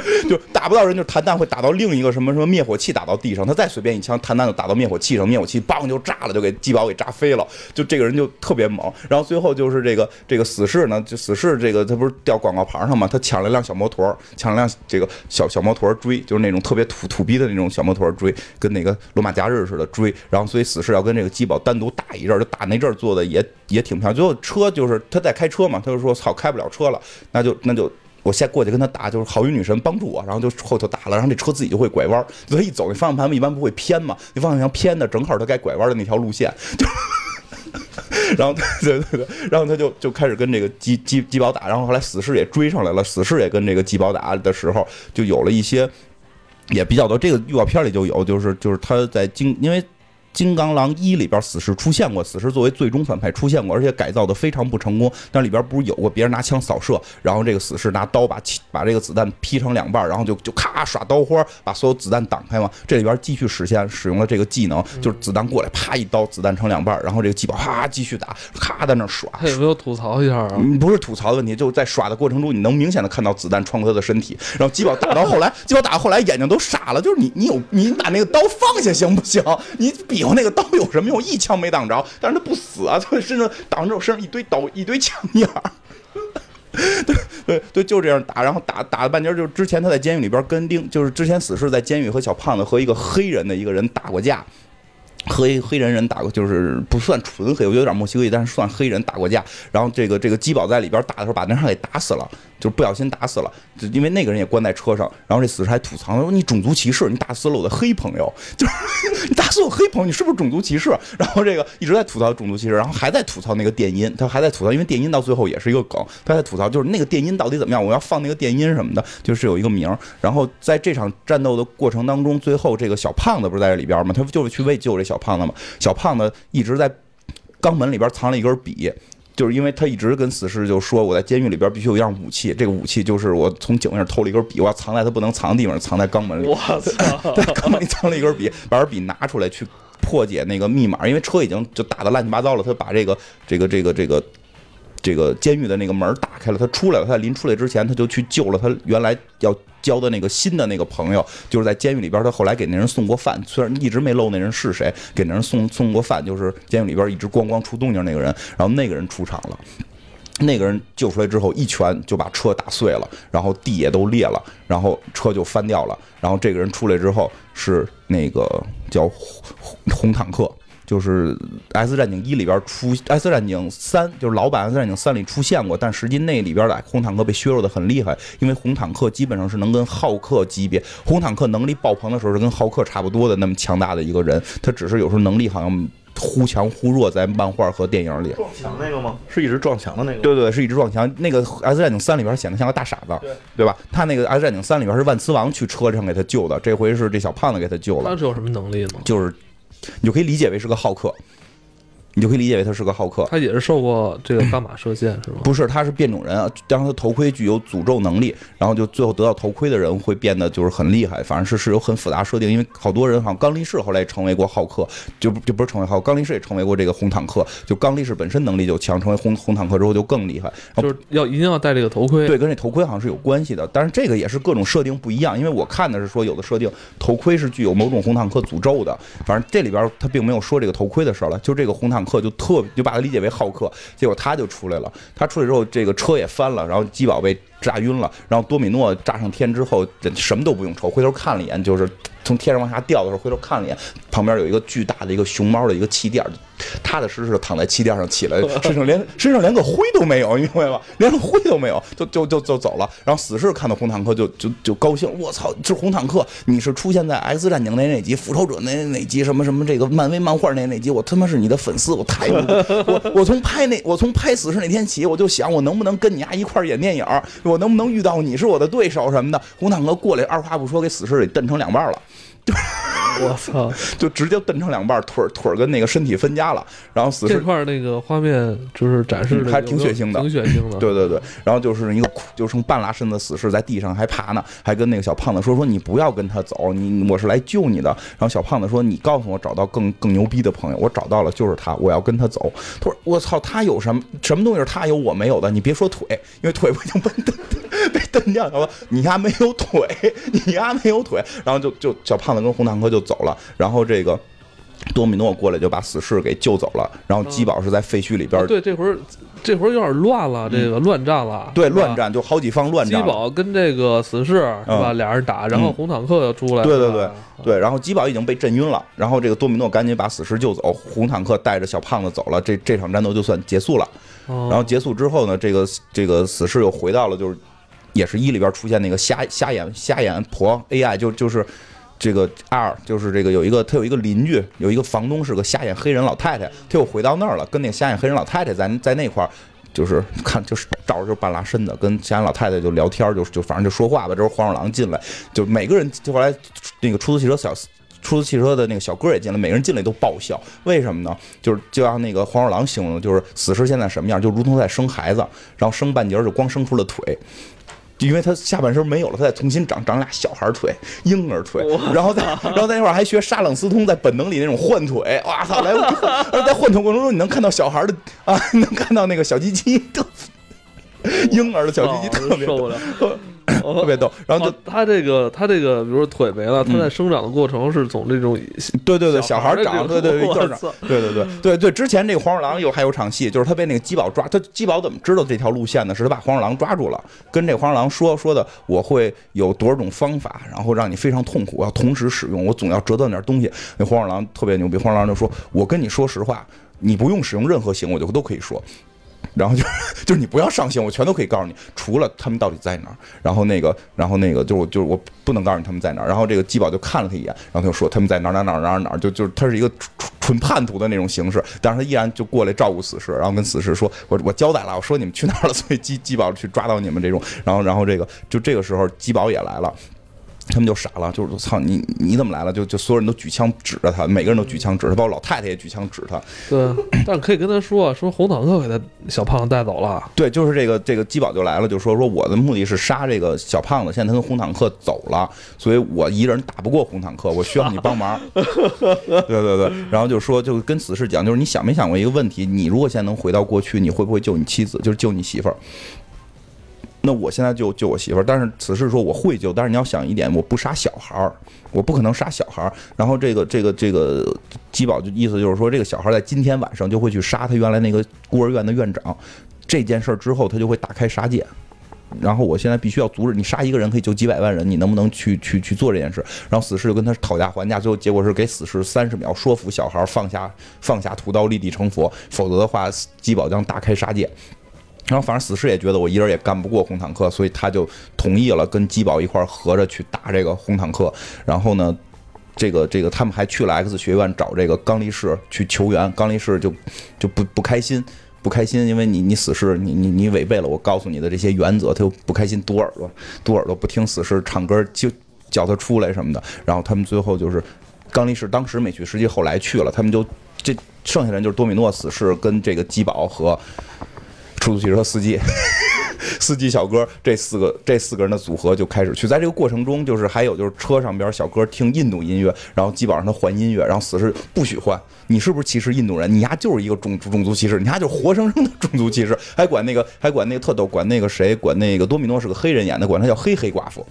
就打不到人，就弹弹会打到另一个什么什么灭火器打到地上，他再随便一枪，弹弹就打到灭火器上，灭火器梆就炸了，就给基宝给炸飞了。就这个人就特别猛。然后最后就是这个这个死士呢，就死士这个他不是掉广告牌上嘛，他抢了辆小摩托，抢了辆这个小小摩托追，就是那种特别土土逼的那种小摩托追，跟那个罗马假日似的追。然后所以死士要跟这个基宝单独打一阵，就打那阵做的也也挺漂亮。最后车就是他在开车嘛，他就说操开不了车了，那就那就。我先过去跟他打，就是好运女神帮助我，然后就后头打了，然后这车自己就会拐弯，所以一走那方向盘一般不会偏嘛，那方向盘偏的正好他该拐弯的那条路线，就，然后 对对对，然后他就就开始跟这个基基基宝打，然后后来死士也追上来了，死士也跟这个基宝打的时候，就有了一些也比较多，这个预告片里就有，就是就是他在经因为。金刚狼一里边死侍出现过，死侍作为最终反派出现过，而且改造的非常不成功。但里边不是有过别人拿枪扫射，然后这个死侍拿刀把把这个子弹劈成两半，然后就就咔耍刀花，把所有子弹挡开嘛。这里边继续实现使用了这个技能，就是子弹过来啪一刀，子弹成两半，然后这个机宝啪继续打，咔在那耍。他有没有吐槽一下啊？嗯，不是吐槽的问题，就是在耍的过程中，你能明显的看到子弹穿过他的身体，然后基宝打到后来，基宝打到后来眼睛都傻了，就是你你有你把那个刀放下行不行？你比我那个刀有什么用？一枪没挡着，但是他不死啊，他身上挡着我身上一堆刀一堆枪眼儿。对对对，就这样打，然后打打了半截，就是之前他在监狱里边跟丁，就是之前死侍在监狱和小胖子和一个黑人的一个人打过架，和一黑人人打过，就是不算纯黑，我觉得有点墨西哥裔，但是算黑人打过架。然后这个这个基宝在里边打的时候，把那人给打死了，就是不小心打死了，因为那个人也关在车上。然后这死士还吐槽说：“你种族歧视，你打死了我的黑朋友，就是你打死我黑朋友，你是不是种族歧视？”然后这个一直在吐槽种族歧视，然后还在吐槽那个电音，他还在吐槽，因为电音到最后也是一个梗，他在吐槽就是那个电音到底怎么样，我要放那个电音什么的，就是有一个名。然后在这场战斗的过程当中，最后这个小胖子不是在这里边吗？他不就是去为救这小胖子嘛。小胖子一直在肛门里边藏了一根笔。就是因为他一直跟死侍就说，我在监狱里边必须有一样武器，这个武器就是我从警卫那儿偷了一根笔，我要藏在他不能藏的地方，藏在肛门里。我操！在肛门里藏了一根笔，把根笔拿出来去破解那个密码，因为车已经就打的乱七八糟了，他把这个这个这个这个这个这个监狱的那个门打开了，他出来了。他在临出来之前，他就去救了他原来要交的那个新的那个朋友，就是在监狱里边，他后来给那人送过饭，虽然一直没露那人是谁，给那人送送过饭，就是监狱里边一直咣咣出动静那个人，然后那个人出场了。那个人救出来之后，一拳就把车打碎了，然后地也都裂了，然后车就翻掉了。然后这个人出来之后是那个叫红红坦克，就是《S 战警一》里边出，《S 战警三》就是老版《S 战警三》里出现过，但实际那里边的红坦克被削弱的很厉害，因为红坦克基本上是能跟浩克级别，红坦克能力爆棚的时候是跟浩克差不多的那么强大的一个人，他只是有时候能力好像忽强忽弱，在漫画和电影里。撞墙那个吗？是一直撞墙的那个。对对，是一直撞墙。那个《S 战警三》里边显得像个大傻子，对吧？他那个《S 战警三》里边是万磁王去车上给他救的，这回是这小胖子给他救了，他是有什么能力呢？就是你就可以理解为是个好客。你就可以理解为他是个好客。他也是受过这个伽马射线是吗？不是，他是变种人啊，然后他头盔具有诅咒能力，然后就最后得到头盔的人会变得就是很厉害，反正是是有很复杂设定，因为好多人好像刚力士后来也成为过浩克，就就不是成为浩克，刚力士也成为过这个红坦克，就刚力士本身能力就强，成为红红坦克之后就更厉害，就是要一定要戴这个头盔。对，跟这头盔好像是有关系的，但是这个也是各种设定不一样，因为我看的是说有的设定头盔是具有某种红坦克诅咒的，反正这里边他并没有说这个头盔的事儿了，就这个红坦客就特就把他理解为好客，结果他就出来了，他出来之后这个车也翻了，然后基宝被炸晕了，然后多米诺炸上天之后这什么都不用愁，回头看了一眼就是。从天上往下掉的时候，回头看了一眼，旁边有一个巨大的一个熊猫的一个气垫，踏踏实实的躺在气垫上起来，身上连身上连个灰都没有，你明白吗？连个灰都没有，就就就就走了。然后死侍看到红坦克就就就高兴，我操，这红坦克！你是出现在 X 战警那那集，复仇者那那集，什么什么这个漫威漫画那那集，我他妈是你的粉丝，我太我我从拍那我从拍死侍那天起，我就想我能不能跟你丫一块演电影，我能不能遇到你是我的对手什么的。红坦克过来，二话不说给死尸给蹬成两半了。我操！就直接蹬成两半，腿腿跟那个身体分家了。然后死这块那个画面就是展示的还挺血腥的，挺血腥的。对对对。然后就是一个就剩半拉身子死尸在地上还爬呢，还跟那个小胖子说说你不要跟他走，你我是来救你的。然后小胖子说你告诉我找到更更牛逼的朋友，我找到了就是他，我要跟他走。他说我操，他有什么什么东西是他有我没有的？你别说腿，因为腿不已经被蹬 被蹬掉了。你丫没有腿，你丫没有腿。然后就就小胖子跟红坦克就走了，然后这个多米诺过来就把死士给救走了，然后基宝是在废墟里边。对，这会儿这会儿有点乱了，这个乱战了。对，乱战就好几方乱战。基宝跟这个死士是吧？俩人打，然后红坦克又出来。对对对对，然后基宝已经被震晕了，然后这个多米诺赶紧把死士救走，红坦克带着小胖子走了，这这场战斗就算结束了。然后结束之后呢，这个这个死士又回到了就是。也是一里边出现那个瞎瞎眼瞎眼婆 AI，就就是这个二，就是这个有一个他有一个邻居，有一个房东是个瞎眼黑人老太太，他又回到那儿了，跟那瞎眼黑人老太太在在那块儿，就是看就是找着就半拉身子，跟瞎眼老太太就聊天，就就反正就说话吧。之后黄鼠狼进来，就每个人就后来那个出租汽车小出租汽车的那个小哥也进来，每个人进来都爆笑，为什么呢？就是就像那个黄鼠狼形容，就是死尸现在什么样，就如同在生孩子，然后生半截就光生出了腿。因为他下半身没有了，他再重新长长俩小孩腿、婴儿腿，然后再然后在那块儿还学沙朗斯通在本能里那种换腿，哇操！来，在换腿过程中你能看到小孩的啊，能看到那个小鸡鸡，婴儿的小鸡鸡特别受不了。特别逗，然后就他这个他这个，比如说腿没了，他在生长的过程是从这种对对对小孩长，对对对 对对对对对之前这个黄鼠狼有还有场戏，就是他被那个鸡宝抓，他鸡宝怎么知道这条路线呢？是他把黄鼠狼抓住了，跟这黄鼠狼说说的，我会有多少种方法，然后让你非常痛苦，要同时使用，我总要折断点东西。那黄鼠狼特别牛逼，黄鼠狼就说：“我跟你说实话，你不用使用任何刑，我就都可以说。”然后就就是你不要上心，我全都可以告诉你，除了他们到底在哪儿。然后那个，然后那个，就我就是我不能告诉你他们在哪儿。然后这个基宝就看了他一眼，然后他就说他们在哪儿哪儿哪儿哪儿哪儿，就就是他是一个纯纯叛徒的那种形式。但是他依然就过来照顾死士，然后跟死士说，我我交代了，我说你们去哪儿了，所以基基宝去抓到你们这种。然后然后这个就这个时候基宝也来了。他们就傻了，就是操你你怎么来了？就就所有人都举枪指着他，每个人都举枪指他，包括老太太也举枪指他。对，但是可以跟他说，说红坦克给他小胖子带走了。对，就是这个这个基宝就来了，就说说我的目的是杀这个小胖子，现在他跟红坦克走了，所以我一个人打不过红坦克，我需要你帮忙。对对对，然后就说就跟死士讲，就是你想没想过一个问题？你如果现在能回到过去，你会不会救你妻子？就是救你媳妇儿？那我现在就救我媳妇儿，但是此事说我会救，但是你要想一点，我不杀小孩儿，我不可能杀小孩儿。然后这个这个这个基宝就意思就是说，这个小孩在今天晚上就会去杀他原来那个孤儿院的院长。这件事儿之后，他就会大开杀戒。然后我现在必须要阻止你杀一个人可以救几百万人，你能不能去去去做这件事？然后死侍就跟他讨价还价，最后结果是给死侍三十秒说服小孩放下放下屠刀立地成佛，否则的话基宝将大开杀戒。然后反正死士也觉得我一人也干不过红坦克，所以他就同意了跟基宝一块合着去打这个红坦克。然后呢，这个这个他们还去了 X 学院找这个刚力士去求援。刚力士就就不不开心，不开心，因为你你死士你你你违背了我告诉你的这些原则，他就不开心，堵耳朵，堵耳朵，不听死士唱歌就叫他出来什么的。然后他们最后就是刚力士当时没去，实际后来去了，他们就。这剩下人就是多米诺死士跟这个基宝和出租汽车司机。司机小哥这四个这四个人的组合就开始去，在这个过程中，就是还有就是车上边小哥听印度音乐，然后基本上他换音乐，然后死士不许换，你是不是歧视印度人？你丫就是一个种种族歧视，你丫就是活生生的种族歧视，还管那个还管那个特逗，管那个谁，管那个多米诺是个黑人演的，管他叫黑黑寡妇。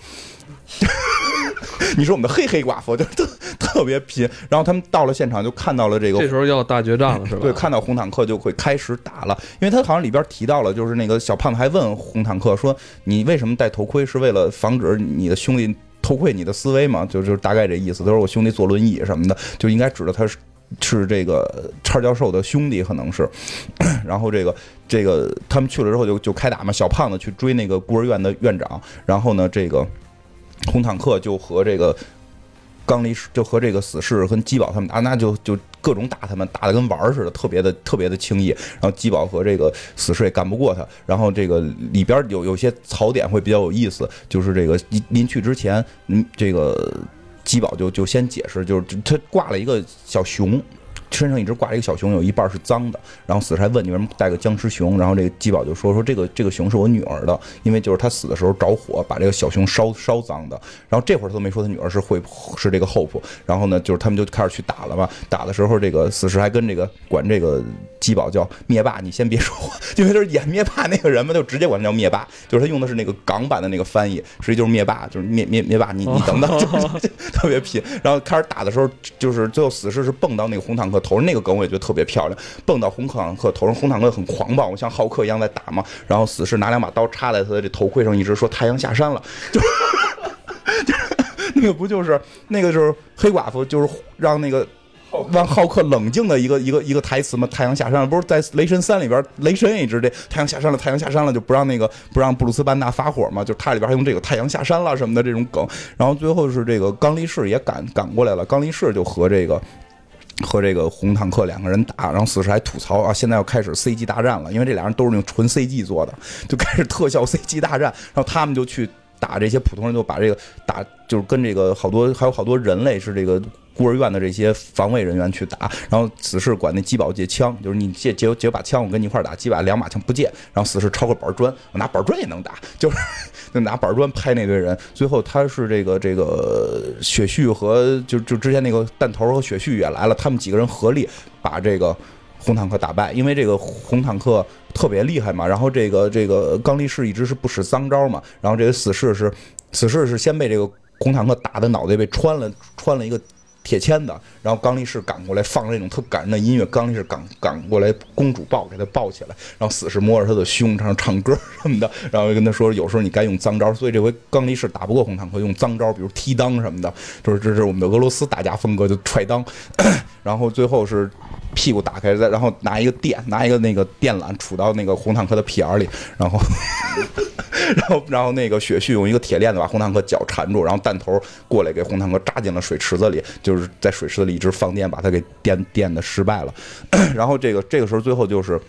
你说我们的黑黑寡妇就特特别拼，然后他们到了现场就看到了这个这时候要大决战了是吧？对，看到红坦克就会开始打了，因为他好像里边提到了，就是那个小胖子还问红坦克说：“你为什么戴头盔？是为了防止你的兄弟偷窥你的思维吗？”就就是大概这意思。他说：“我兄弟坐轮椅什么的，就应该指的他是是这个叉教授的兄弟，可能是。然后这个这个他们去了之后就就开打嘛，小胖子去追那个孤儿院的院长，然后呢这个红坦克就和这个。刚离世就和这个死侍跟基宝他们打，那就就各种打他们，打的跟玩儿似的，特别的特别的轻易。然后基宝和这个死侍也干不过他。然后这个里边有有些槽点会比较有意思，就是这个临临去之前，嗯，这个基宝就就先解释，就是他挂了一个小熊。身上一直挂着一个小熊，有一半是脏的。然后死士还问你为什么？带个僵尸熊，然后这个基宝就说说这个这个熊是我女儿的，因为就是他死的时候着火把这个小熊烧烧脏的。然后这会儿他都没说他女儿是会是这个 hope。然后呢，就是他们就开始去打了嘛。打的时候，这个死士还跟这个管这个基宝叫灭霸，你先别说话，因为就是演灭霸那个人嘛，就直接管他叫灭霸，就是他用的是那个港版的那个翻译，实际就是灭霸，就是灭灭灭霸，你你等等，就特别拼。然后开始打的时候，就是最后死士是蹦到那个红坦克。头上那个梗我也觉得特别漂亮，蹦到红坦克头上，红坦克很狂暴，像浩克一样在打嘛。然后死侍拿两把刀插在他的这头盔上，一直说太阳下山了，就那个不就是那个就是黑寡妇就是让那个让浩克冷静的一个一个一个台词嘛？太阳下山了，不是在雷神三里边，雷神也一直这太阳下山了，太阳下山了，就不让那个不让布鲁斯班纳发火嘛？就他里边还用这个太阳下山了什么的这种梗。然后最后是这个刚力士也赶赶过来了，刚力士就和这个。和这个红坦克两个人打，然后死侍还吐槽啊，现在要开始 CG 大战了，因为这俩人都是用纯 CG 做的，就开始特效 CG 大战，然后他们就去打这些普通人，就把这个打，就是跟这个好多还有好多人类是这个孤儿院的这些防卫人员去打，然后死士管那基宝借枪，就是你借借借把枪，我跟你一块打，基宝两把枪不借，然后死士抄个板砖，我拿板砖也能打，就是。就拿板砖拍那堆人，最后他是这个这个雪旭和就就之前那个弹头和雪旭也来了，他们几个人合力把这个红坦克打败，因为这个红坦克特别厉害嘛。然后这个这个刚力士一直是不使脏招嘛，然后这个死士是死士是先被这个红坦克打的脑袋被穿了穿了一个。铁签子，然后刚力士赶过来放那种特感人的音乐，刚力士赶赶过来，公主抱给他抱起来，然后死士摸着他的胸，唱唱歌什么的，然后跟他说，有时候你该用脏招，所以这回刚力士打不过红坦克，用脏招，比如踢裆什么的，就是这是我们的俄罗斯打架风格，就踹裆，然后最后是屁股打开，再然后拿一个电，拿一个那个电缆杵到那个红坦克的屁眼里，然后。然后，然后那个雪旭用一个铁链子把红坦克脚缠住，然后弹头过来给红坦克扎进了水池子里，就是在水池子里一直放电，把他给电电的失败了。然后这个这个时候最后就是，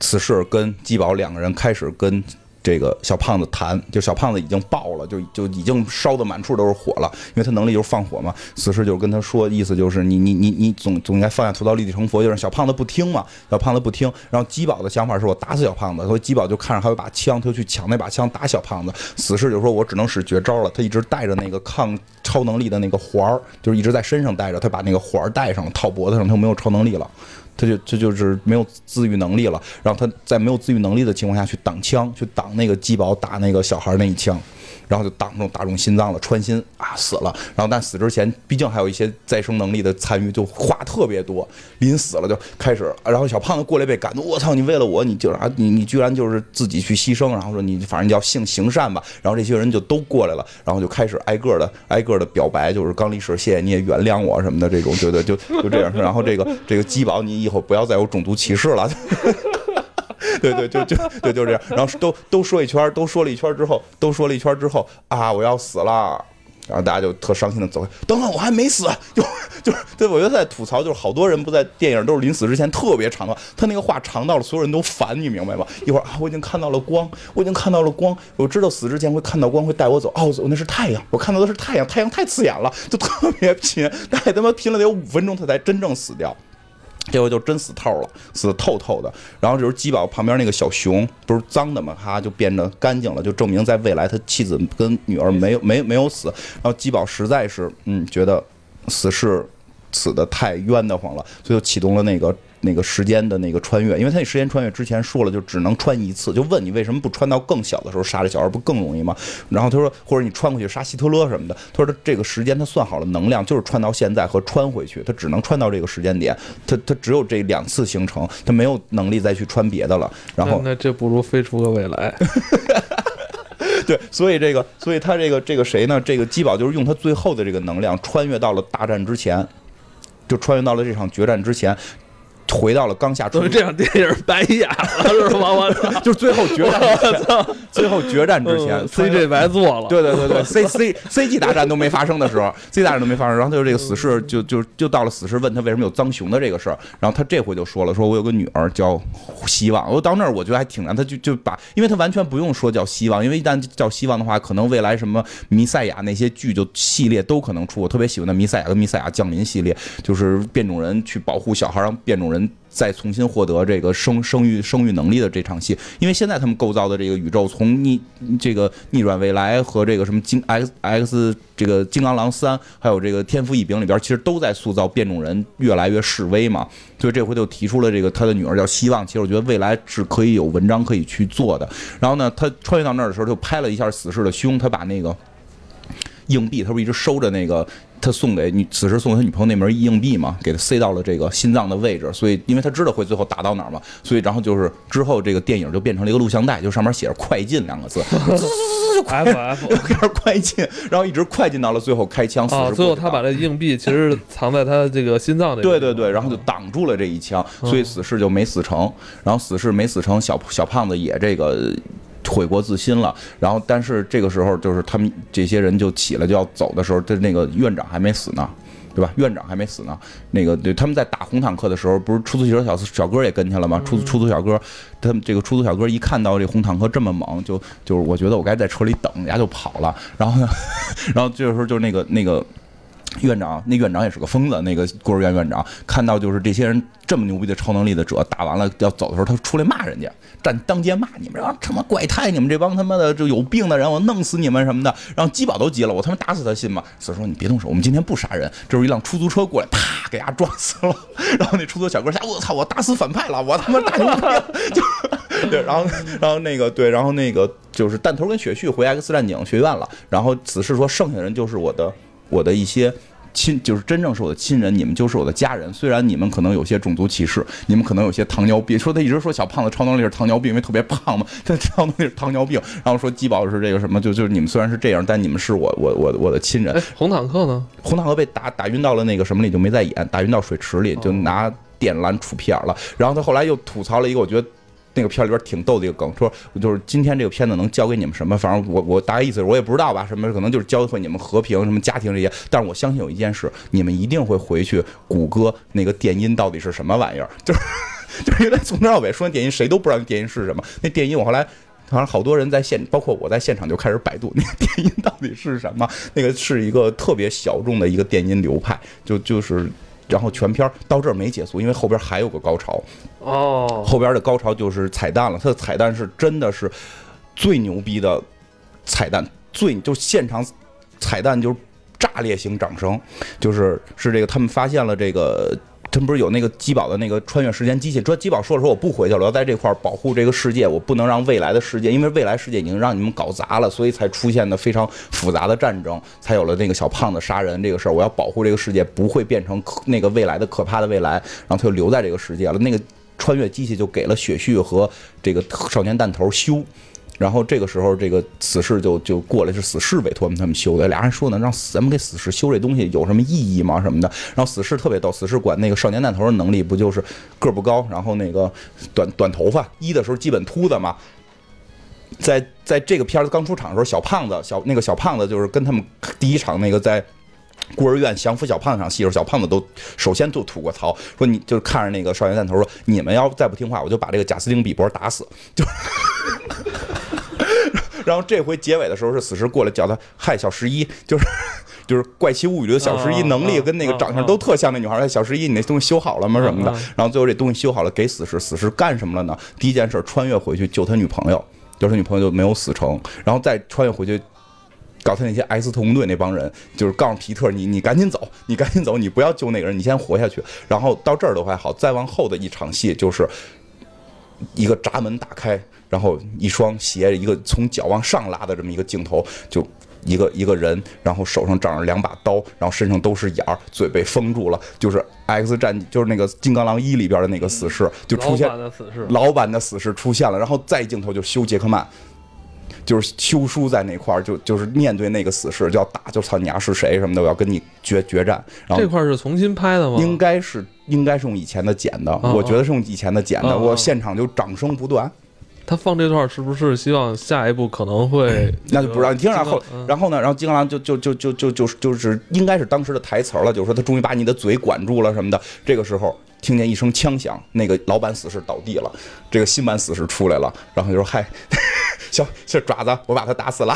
此事跟基宝两个人开始跟。这个小胖子弹，就小胖子已经爆了，就就已经烧的满处都是火了，因为他能力就是放火嘛。死士就跟他说，意思就是你你你你总总应该放下屠刀立地成佛，就是小胖子不听嘛，小胖子不听。然后基宝的想法是我打死小胖子，所以基宝就看着还有把枪，他就去抢那把枪打小胖子。死士就说我只能使绝招了，他一直带着那个抗超能力的那个环儿，就是一直在身上带着，他把那个环儿戴上了，套脖子上，他就没有超能力了。他就他就是没有自愈能力了，然后他在没有自愈能力的情况下去挡枪，去挡那个鸡宝打那个小孩那一枪。然后就挡中打中心脏了，穿心啊死了。然后但死之前，毕竟还有一些再生能力的参与，就话特别多。临死了就开始，然后小胖子过来被感动，我操，你为了我，你就啊你你居然就是自己去牺牲，然后说你反正叫性行善吧。然后这些人就都过来了，然后就开始挨个的挨个的表白，就是刚离世，谢谢你也原谅我什么的这种，对对，就就这样。然后这个这个基宝，你以后不要再有种族歧视了。对对，就就对，就这样。然后都都说一圈，都说了一圈之后，都说了一圈之后啊，我要死了。然后大家就特伤心的走开。等等，我还没死。就就是，对我觉得在吐槽，就是好多人不在电影都是临死之前特别长的话，他那个话长到了所有人都烦，你明白吗？一会儿啊，我已经看到了光，我已经看到了光，我知道死之前会看到光，会带我走。哦，走那是太阳，我看到的是太阳，太阳太刺眼了，就特别 拼，大概他妈拼了得有五分钟，他才真正死掉。这回就真死透了，死的透透的。然后就是基宝旁边那个小熊，不是脏的嘛，哈就变得干净了，就证明在未来他妻子跟女儿没有 没没有死。然后基宝实在是嗯觉得死是死的太冤得慌了，所以就启动了那个那个时间的那个穿越，因为他那时间穿越之前说了，就只能穿一次，就问你为什么不穿到更小的时候杀这小孩不更容易吗？然后他说，或者你穿过去杀希特勒什么的，他说他这个时间他算好了能量，就是穿到现在和穿回去，他只能穿到这个时间点，他他只有这两次行程，他没有能力再去穿别的了。然后那那这不如飞出个未来。对，所以这个，所以他这个这个谁呢？这个基宝就是用他最后的这个能量穿越到了大战之前，就穿越到了这场决战之前，回到了刚下所以春这场电影白演了是吗？我 操！就是最后决战，最后决战之前嗯，CG 白做了。对对对对，C C C G 大战都没发生的时候，C 大战都没发生，然后他就这个死侍就就就到了死侍问他为什么有脏熊的这个事儿，然后他这回就说了，说我有个女儿叫希望，我到那儿我觉得还挺难，他就就把，因为他完全不用说叫希望，因为一旦叫希望的话，可能未来什么弥赛亚那些剧就系列都可能出，我特别喜欢的弥赛亚跟弥赛亚降临系列，就是变种人去保护小孩，让变种人。再重新获得这个生生育生育能力的这场戏，因为现在他们构造的这个宇宙，从逆这个逆转未来和这个什么金 X X 这个金刚狼三，还有这个天赋异禀里边，其实都在塑造变种人越来越示威嘛。所以这回就提出了这个他的女儿叫希望，其实我觉得未来是可以有文章可以去做的。然后呢，他穿越到那儿的时候，就拍了一下死侍的胸，他把那个硬币，他不是一直收着那个他送给女此时送给他女朋友那枚硬币嘛，给他塞到了这个心脏的位置，所以因为他知道会最后打到哪儿嘛，所以然后就是之后这个电影就变成了一个录像带，就上面写着“快进”两个字，F F 就开始快进，然后一直快进到了最后开枪，死啊，最后他把这硬币其实藏在他这个心脏里。对对对，然后就挡住了这一枪，所以死侍就没死成。然后死侍没死成，小小胖子也这个悔过自新了。然后但是这个时候就是他们这些人就起来就要走的时候，他那个院长还没死呢。对吧？院长还没死呢。那个对，他们在打红坦克的时候，不是出租汽车小小哥也跟去了吗？出租出租小哥，他们这个出租小哥一看到这红坦克这么猛，就就是我觉得我该在车里等，人家就跑了。然后呢，然后这个时候就是那个那个院长，那院长也是个疯子，那个孤儿院院长看到就是这些人这么牛逼的超能力的者打完了要走的时候，他出来骂人家，站当街骂你们，然后他妈怪胎，你们这帮他妈的就有病的人，我弄死你们什么的。然后基宝都急了，我他妈打死他信吗？所以说你别动手，我们今天不杀人。这时候一辆出租车过来，啪给他撞死了。然后那出租小哥吓，我操，我打死反派了，我他妈大牛逼，就对，然后然后那个对，然后那个就是弹头跟雪旭回 X 战警学院了，然后此事说剩下的人就是我的我的一些。亲就是真正是我的亲人，你们就是我的家人。虽然你们可能有些种族歧视，你们可能有些糖尿病。说他一直说小胖子超能力是糖尿病，因为特别胖嘛，他超能力是糖尿病。然后说基宝是这个什么，就就是你们虽然是这样，但你们是我我我我的亲人哎。，红坦克呢？红坦克被打打晕到了那个什么里，就没再演，打晕到水池里，就拿电缆杵屁眼了。然后他后来又吐槽了一个，我觉得。那个片里边挺逗的一个梗，说就是今天这个片子能教给你们什么？反正我我大概意思我也不知道吧，什么可能就是教会你们和平、什么家庭这些。但是我相信有一件事，你们一定会回去谷歌那个电音到底是什么玩意儿，就是就是因为从头到尾说电音，谁都不知道电音是什么。那电音我后来。好像好多人在现，包括我在现场就开始百度那个电音到底是什么。那个是一个特别小众的一个电音流派，就就是，然后全片儿到这儿没结束，因为后边还有个高潮。哦，后边的高潮就是彩蛋了，它的彩蛋是真的是最牛逼的彩蛋，最就现场彩蛋就是炸裂型掌声，就是是这个他们发现了这个。他不是有那个基宝的那个穿越时间机器？说基宝说了说我不回去了，我要在这块保护这个世界，我不能让未来的世界，因为未来世界已经让你们搞砸了，所以才出现的非常复杂的战争，才有了那个小胖子杀人这个事儿。我要保护这个世界不会变成那个未来的可怕的未来，然后他就留在这个世界了。那个穿越机器就给了雪旭和这个少年弹头修。然后这个时候，这个死侍就就过来，是死侍委托他们修的。俩人说呢，让咱们给死侍修这东西有什么意义吗？什么的。然后死侍特别逗，死侍管那个少年弹头的能力不就是个不高，然后那个短 短头发，一的时候基本秃子嘛。在在这个片儿刚出场的时候，小胖子小那个小胖子就是跟他们第一场那个在孤儿院降服小胖子场戏时候，小胖子都首先就吐过槽，说你就是看着那个少年弹头说，你们要再不听话，我就把这个贾斯汀比伯打死。就，然后这回结尾的时候是死侍过来叫他，嗨，小十一，就是 就是《怪奇物语》里的小十一啊能力啊跟那个长相都特像那女孩儿。哎小十一，你那东西修好了吗？什么的。然后最后这东西修好了，给死侍，死侍干什么了呢？第一件事，穿越回去救他女朋友，就是他女朋友就没有死成，然后再穿越回去。搞他那些 X 特工队那帮人，就是告诉皮特，你你赶紧走，你赶紧走，你不要救那个人，你先活下去。然后到这儿都还好，再往后的一场戏就是一个闸门打开，然后一双鞋，一个从脚往上拉的这么一个镜头，就一个一个人，然后手上长着两把刀，然后身上都是眼儿，嘴被封住了，就是 X 战，就是那个金刚狼一里边的那个死士，就出现老版的死士，老版的死士出现了，然后再镜头就修杰克曼。就是修书在那块儿，就就是面对那个死士就要打，就操你丫是谁什么的，我要跟你决决战。然后这块是重新拍的吗？应该是应该是用以前的剪的，哦我觉得是用以前的剪的，哦我现场就掌声不断。他放这段是不是希望下一步可能会？那就不知道，你听着，然后嗯然后呢，然后金刚狼就就就就就就就是应该是当时的台词儿了，就是说他终于把你的嘴管住了什么的。这个时候听见一声枪响，那个老版死士倒地了，这个新版死士出来了，然后就说：“嗨，小小爪子，我把他打死了。”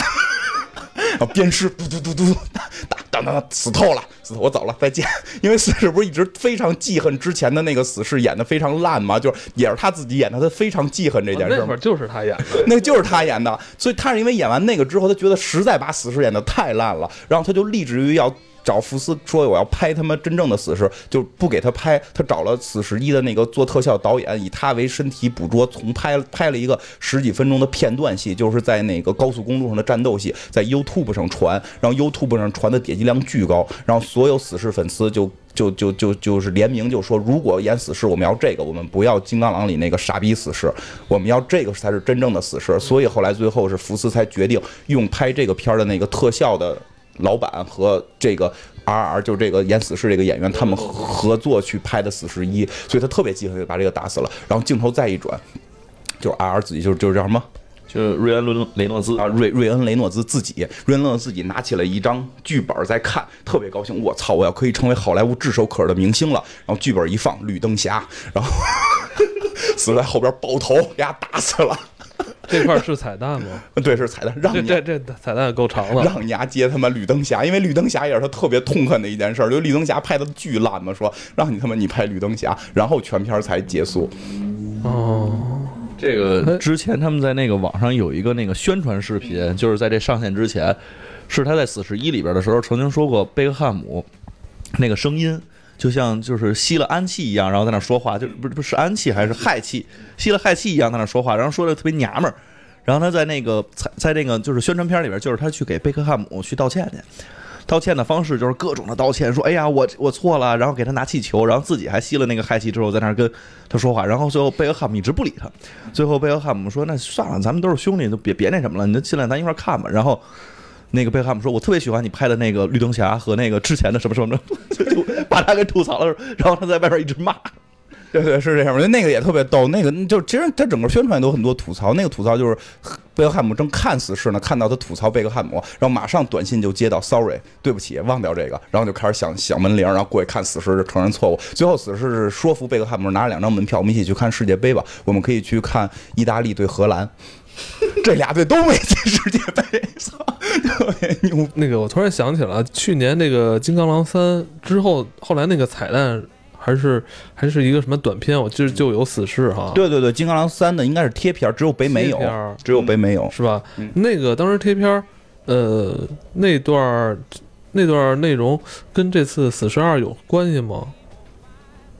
然后鞭尸，嘟嘟嘟嘟，打打打打，死透了，死透，我走了，再见。因为死侍不是一直非常记恨之前的那个死侍演的非常烂嘛，就是也是他自己演的，他非常记恨这件事儿。就是他演的。那个就是他演的，所以他是因为演完那个之后，他觉得实在把死侍演的太烂了，然后他就立志于要找福斯说我要拍他妈真正的死侍，就不给他拍，他找了死侍一的那个做特效导演，以他为身体捕捉，从拍拍了一个十几分钟的片段戏，就是在那个高速公路上的战斗戏，在 YouTube 上传，然后 YouTube 上传的点击量巨高，然后所有死侍粉丝就。就就就就是联名就说，如果演死侍，我们要这个，我们不要金刚狼里那个傻逼死侍，我们要这个才是真正的死侍。所以后来最后是福斯才决定用拍这个片儿的那个特效的老板和这个 R R 就这个演死侍这个演员他们合作去拍的死侍一，所以他特别记恨，就把这个打死了。然后镜头再一转，就是 R R 自己就是就是叫什么？就是瑞恩·伦雷诺兹啊，瑞瑞恩·雷诺兹自己，瑞恩·雷诺自己拿起了一张剧本在看，特别高兴。我操，我要可以成为好莱坞炙手可热的明星了。然后剧本一放，绿灯侠，然后 死在后边爆头，给他打死了。这块儿是彩蛋吗？对，是彩蛋，让你这这这彩蛋够长了。让你丫接他妈绿灯侠，因为绿灯侠也是他特别痛恨的一件事儿，就绿灯侠拍的巨烂嘛，说让你他妈你拍绿灯侠，然后全片才结束。哦，这个之前他们在那个网上有一个那个宣传视频，就是在这上线之前，是他在《死侍一》里边的时候曾经说过贝克汉姆那个声音。就像就是吸了氨气一样，然后在那说话，就不是不是氨气还是氦气，吸了氦气一样在那说话，然后说的特别娘们儿。然后他在那个在在那个就是宣传片里边，就是他去给贝克汉姆去道歉去，道歉的方式就是各种的道歉，说哎呀我我错了，然后给他拿气球，然后自己还吸了那个氦气之后在那跟他说话，然后最后贝克汉姆一直不理他，最后贝克汉姆说那算了，咱们都是兄弟，就别别那什么了，你就进来咱一块看吧。然后那个贝克汉姆说，我特别喜欢你拍的那个绿灯侠和那个之前的什么什么，就就把他给吐槽了，然后他在外边一直骂。对对是这样，我觉得那个也特别逗。那个就其实他整个宣传都有很多吐槽，那个吐槽就是贝克汉姆正看死侍呢，看到他吐槽贝克汉姆，然后马上短信就接到 sorry，对不起，忘掉这个，然后就开始响响门铃，然后过去看死侍就承认错误。最后死侍是说服贝克汉姆拿了两张门票，我们一起去看世界杯吧，我们可以去看意大利对荷兰。这俩队都没进世界杯，操，特别牛那个我突然想起了，去年那个《金刚狼三》之后，后来那个彩蛋还是还是一个什么短片，我记得就有死侍哈，对对对，金刚狼三的应该是贴片，只有北美有只有北美有。是吧？嗯那个当时贴片，呃，那段那段内容跟这次死侍二有关系吗？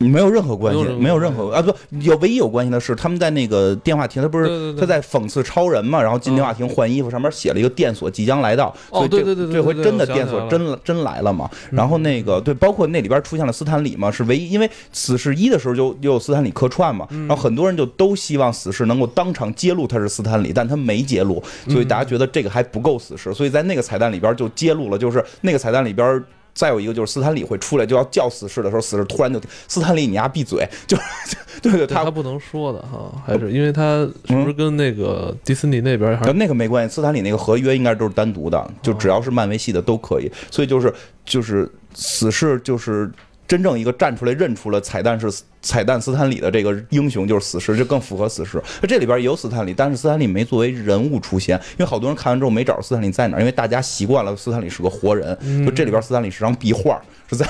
没有任何关系没有任，何啊，不，有唯一有关系的是，他们在那个电话亭，他不是他在讽刺超人嘛，然后进电话亭换衣服，上面写了一个电锁即将来到，哦所以这对对对对这回真的电锁真真来了嘛。然后那个对，包括那里边出现了斯坦李嘛，是唯一，因为死侍一的时候就就有斯坦李客串嘛，嗯。然后很多人就都希望死侍能够当场揭露他是斯坦李，但他没揭露，所以大家觉得这个还不够死侍，所以在那个彩蛋里边就揭露了，就是那个彩蛋里边。再有一个就是斯坦李会出来就要叫死侍的时候，死侍突然就斯坦李你丫闭嘴，就 对对，他他不能说的哈，还是因为他是不是跟那个迪士尼那边还呃那个没关系，斯坦李那个合约应该都是单独的，就只要是漫威系的都可以。所以就是就是死侍就是真正一个站出来认出了彩蛋是彩蛋斯坦李的这个英雄就是死侍，这更符合死侍。这里边也有斯坦李，但是斯坦李没作为人物出现，因为好多人看完之后没找着斯坦李在哪儿，因为大家习惯了斯坦李是个活人，就这里边斯坦李是张壁画，是在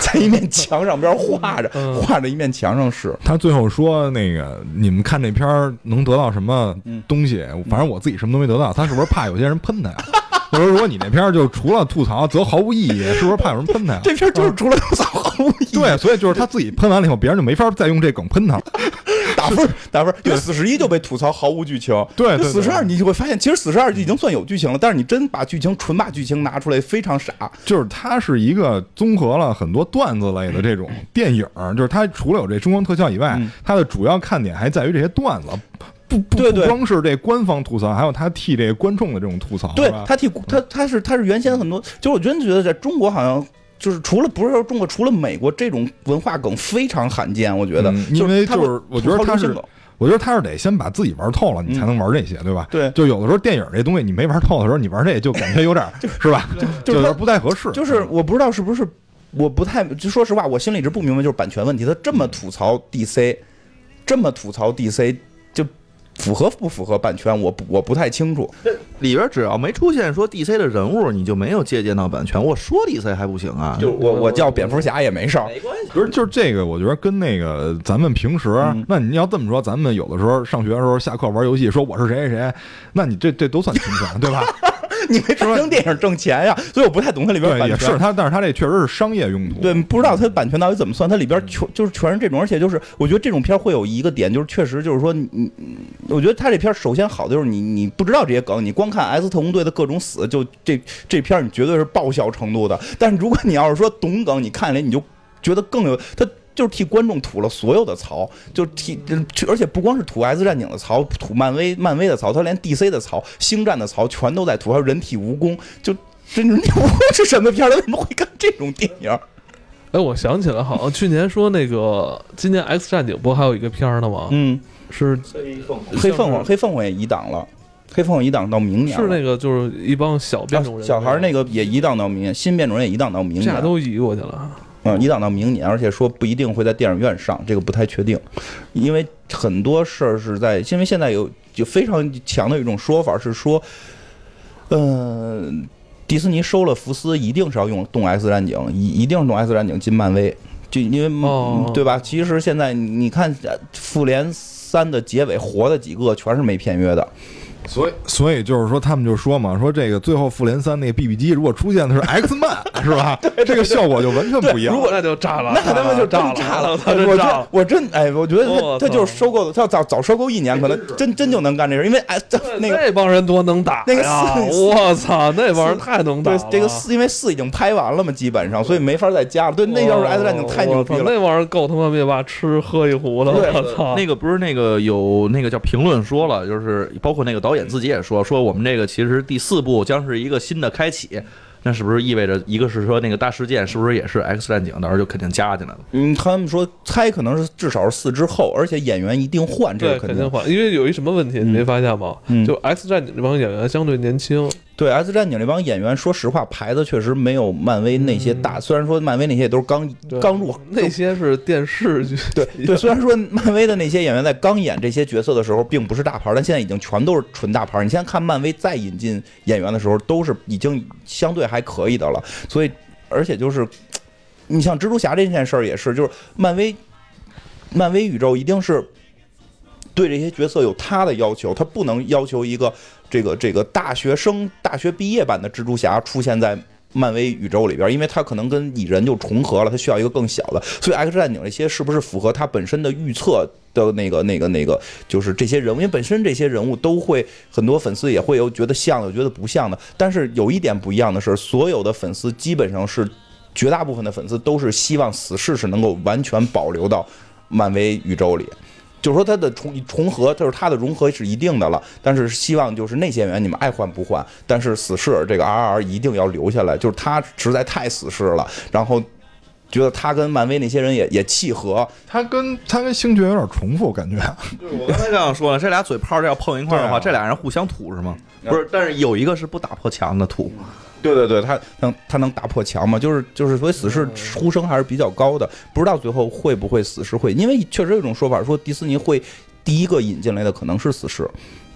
在一面墙上边画着嗯画着一面墙上是。他最后说那个你们看这片儿能得到什么东西？反正我自己什么都没得到。他是不是怕有些人喷他呀？或者说你那片儿就除了吐槽则毫无意义，是不是怕有人喷他呀？这片就是除了吐槽毫无意义。对，所以就是他自己喷完了以后，别人就没法再用这梗喷他了。打分儿 打分儿，因为四十一就被吐槽毫无剧情。对对对四十二你就会发现，其实四十二就已经算有剧情了，但是你真把剧情纯把剧情拿出来，非常傻。就是它是一个综合了很多段子类的这种电影儿，就是它除了有这声光特效以外嗯，它的主要看点还在于这些段子。不不不光是这官方吐槽，还有他替这个观众的这种吐槽，对他替他他是他是原先很多，就是我真的觉得在中国好像。就是除了不是说中国，除了美国这种文化梗非常罕见，我觉得，嗯因为就是我觉得他是我觉得他是得先把自己玩透了，你才能玩这些，对吧？对就有的时候电影这东西你没玩透的时候，你玩这就感觉有点儿是吧？就有点不太合适。就是我不知道是不是，我不太就说实话，我心里一直不明白，就是版权问题。他这么吐槽 DC，这么吐槽 DC，就符合不符合版权？我不我不太清楚。里边只要没出现说 DC 的人物，你就没有借鉴到版权。我说 DC 还不行啊？就我我叫蝙蝠侠也没事儿。没关系。不是，就是这个，我觉得跟那个咱们平时，嗯那你要这么说，咱们有的时候上学的时候下课玩游戏，说我是谁谁谁，那你这这都算侵权，对吧？你没拍成电影挣钱呀，所以我不太懂它里边对，版权。也是它，但是它这确实是商业用途。对，不知道它版权到底怎么算，它里边全就是全是这种，而且就是我觉得这种片会有一个点，就是确实就是说你，你我觉得他这片儿首先好的就是你你不知道这些梗，你光看 S 特工队的各种死，就这这片儿你绝对是爆笑程度的。但是如果你要是说懂梗，你看来你就觉得更有他。就是替观众吐了所有的槽，就替，而且不光是吐 X 战警的槽，吐漫威漫威的槽，他连 DC 的槽、星战的槽全都在吐，还有人体蜈蚣，就这人体蜈蚣是什么片儿？他为什么会看这种电影？哎，我想起来，好像去年说那个今年 X 战警不还有一个片儿呢吗？嗯，是黑凤凰，黑凤凰也移档了，黑凤凰移档到明年是那个就是一帮小变种啊人，小孩儿那个也移档到明年，新变种人也移档到明年，这俩都移过去了。嗯，移档到明年，而且说不一定会在电影院上，这个不太确定，因为很多事儿是在，因为现在有就非常强的一种说法是说，嗯、迪士尼收了福斯，一定是要用动 X 战警，一一定是动 X 战警进漫威，就因为、对吧？其实现在你看呃复联三的结尾活的几个全是没片约的，所以所以就是说，他们就说嘛，说这个最后复联三那个 BB 机如果出现的是 X Man，是吧？这个效果就完全不一样。如果那就炸了，那他妈就真炸炸了！我真。我真哎，我觉得他他就是收购的，他要早早收购一年，可能真真就能干这事，因为哎，这那个那帮人多能打！那个四我操，那帮人太能打了。对这个四，因为四已经拍完了嘛，基本上，所以没法再加了。对，那要是 X 战警太牛逼了。那玩意儿够他妈灭霸吃喝一壶了！对我操，那个不是那个有那个叫评论说了，就是包括那个导演自己也说，说我们这个其实第四部将是一个新的开启。那是不是意味着一个是说那个大事件是不是也是 X 战警，到时候就肯定加进来了？嗯，他们说猜可能是至少是四之后，而且演员一定换，这个肯定。肯定换，因为有一什么问题你没发现吗？嗯就 X 战警这帮演员相对年轻，对 X 战警这帮演员，说实话牌子确实没有漫威那些大。虽然说漫威那些也都是刚刚入那些是电视剧，对对，虽然说漫威的那些演员在刚演这些角色的时候并不是大牌，但现在已经全都是纯大牌。你现在看漫威再引进演员的时候，都是已经相对还可以的了。所以，而且就是，你像蜘蛛侠这件事儿也是，就是漫威，漫威宇宙一定是对这些角色有他的要求，他不能要求一个这个这个大学生、大学毕业版的蜘蛛侠出现在。漫威宇宙里边，因为他可能跟蚁人就重合了，他需要一个更小的，所以 X 战警这些是不是符合他本身的预测的那个、那个、那个，就是这些人物，因为本身这些人物都会很多粉丝也会有觉得像的，有觉得不像的，但是有一点不一样的是，所有的粉丝基本上是绝大部分的粉丝都是希望死侍是能够完全保留到漫威宇宙里。就是说它的重重合，就是它的融合是一定的了，但是希望就是那些演员你们爱换不换，但是死侍这个 R R 一定要留下来，就是他实在太死侍了，然后觉得他跟漫威那些人也也契合，他跟他跟星爵有点重复，感觉。对我刚才这样说了，这俩嘴炮这要碰一块儿的话，啊这俩人互相吐是吗？不是，但是有一个是不打破墙的吐，对对对，他能他能打破墙嘛？就是就是，所以死侍呼声还是比较高的。不知道最后会不会死侍会，因为确实有一种说法说迪士尼会第一个引进来的可能是死侍，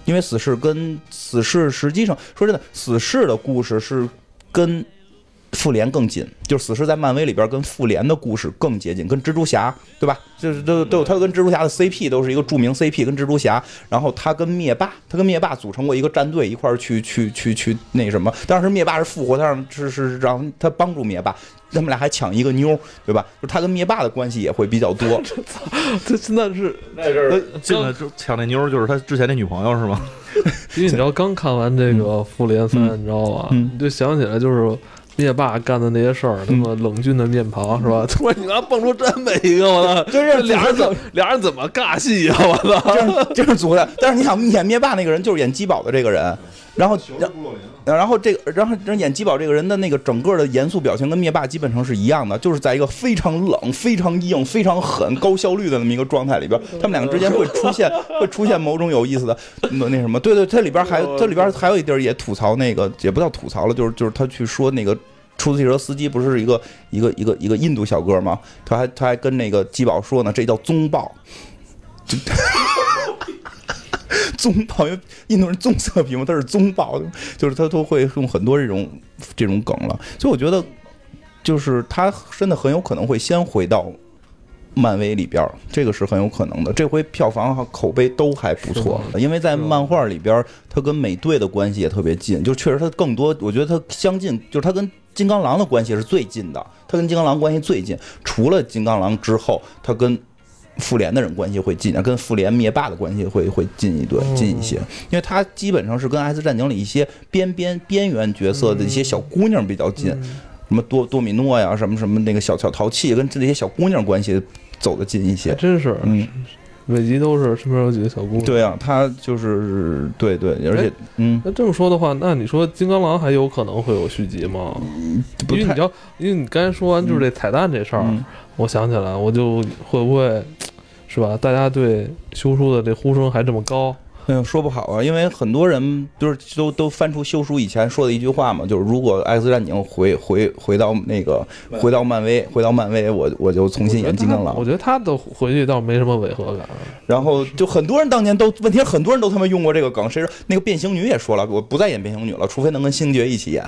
因为死侍跟死侍实际上说真的，死侍的故事是跟。复联更近，就是死侍在漫威里边跟复联的故事更接近，跟蜘蛛侠对吧？就是都都有他跟蜘蛛侠的 CP 都是一个著名 CP，跟蜘蛛侠，然后他跟灭霸，他跟灭霸组成过一个战队，一块儿去去去去那什么。当时灭霸是复活，他让是是让他帮助灭霸，他们俩还抢一个妞，对吧？就他跟灭霸的关系也会比较多。这真的是那阵儿进来就抢那妞儿，就是他之前那女朋友是吗？因为你知道刚看完这个复联三，你知道吧？嗯你就想起来就是。灭霸干的那些事儿，他妈冷峻的面庞是吧？突然你妈蹦出这么一个，我操！就是俩人怎么俩人怎么尬戏呀？我操！这是这是组的，但是你想演灭霸那个人就是演基宝的这个人，然后然然后这个然后演基宝这个人的那个整个的严肃表情跟灭霸基本上是一样的，就是在一个非常冷、非常硬、非常狠、高效率的那么一个状态里边，他们两个之间会出现 会出现某种有意思的那那什么，对对，它里边还它里边还有一地儿也吐槽那个，也不叫吐槽了，就是就是他去说那个。出租汽车司机不是一个一个一个一个印度小哥吗？他还他还跟那个基宝说呢，这叫宗豹。棕豹，因为印度人棕色皮肤，他是棕豹，就是他都会用很多这种这种梗了。所以我觉得，就是他真的很有可能会先回到漫威里边儿，这个是很有可能的。这回票房和口碑都还不错，因为在漫画里边，他跟美队的关系也特别近，就确实他更多，我觉得他相近，就是他跟金刚狼的关系是最近的，他跟金刚狼关系最近，除了金刚狼之后，他跟。复联的人关系会近啊，跟复联灭霸的关系会会近一对近一些，因为他基本上是跟 X 战警里一些边边边缘角色的一些小姑娘比较近，什么多多米诺呀，什么什么那个小小淘气，跟这些小姑娘关系走得近一些还。真是，嗯，每集都是身边有几个小姑娘。对啊，他就是对对，而且哎嗯，那这么说的话，那你说金刚狼还有可能会有续集吗？因为你知道，因为你刚才说完就是这彩蛋这事儿，嗯我想起来，我就会不会是吧？大家对修书的这呼声还这么高，说不好啊，因为很多人就是都都翻出修书以前说的一句话嘛，就是如果 X 战警回回回到那个回到漫威，回到漫威，我我就重新演金刚狼我。觉得他的回去倒没什么违和感。然后就很多人当年都，问题很多人都他妈用过这个梗，谁说那个变形女也说了，我不再演变形女了，除非能跟星爵一起演。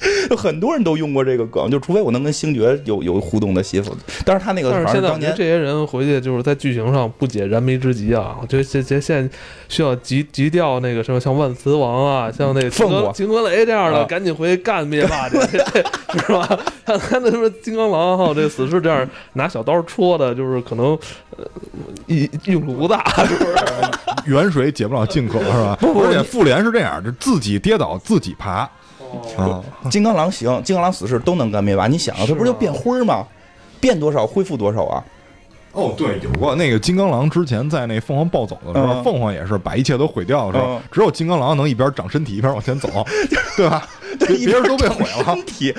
就很多人都用过这个梗，就除非我能跟星爵有有互动的戏份。但是他那个但是正当年这些人回去就是在剧情上不解燃眉之急啊！我觉得这这现在需要急急调那个什么像万磁王啊，像那个凤凰金格雷这样的，啊赶紧回去干灭霸去，是吧？他他那什么金刚狼还有这死侍这样拿小刀戳的，就是可能呃一用处不大，是不是？远水解不了近渴，是吧？而且复联是这样，就自己跌倒自己爬啊。金刚狼行，金刚狼死侍都能干灭霸。你想啊，他不是就变灰儿吗？变多少恢复多少啊？哦，对，有过那个金刚狼之前在那凤凰暴走的时候，嗯凤凰也是把一切都毁掉的时候嗯，只有金刚狼能一边长身体一边往前走，对吧？别别人都被毁了。身体，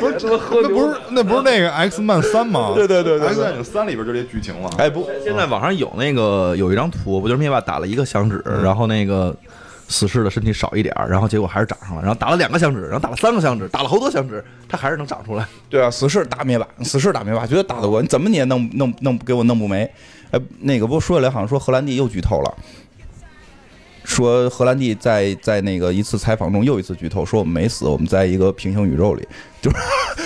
不是这喝那不是那不是那个 X 曼三吗？对对对对对，X 战警三里边就这剧情了。哎不，现在网上有那个有一张图，不就是灭霸打了一个响指，然后那个死侍的身体少一点儿，然后结果还是长上了，然后打了两个响指，然后打了三个响指，打了好多响指，他还是能长出来。对啊，死侍打灭霸，死侍打灭霸，觉得打得过。你怎么你也弄弄弄给我弄不没？哎，那个不说起来，好像说荷兰弟又剧透了。说荷兰弟在在那个一次采访中又一次剧透，说我们没死，我们在一个平行宇宙里，就是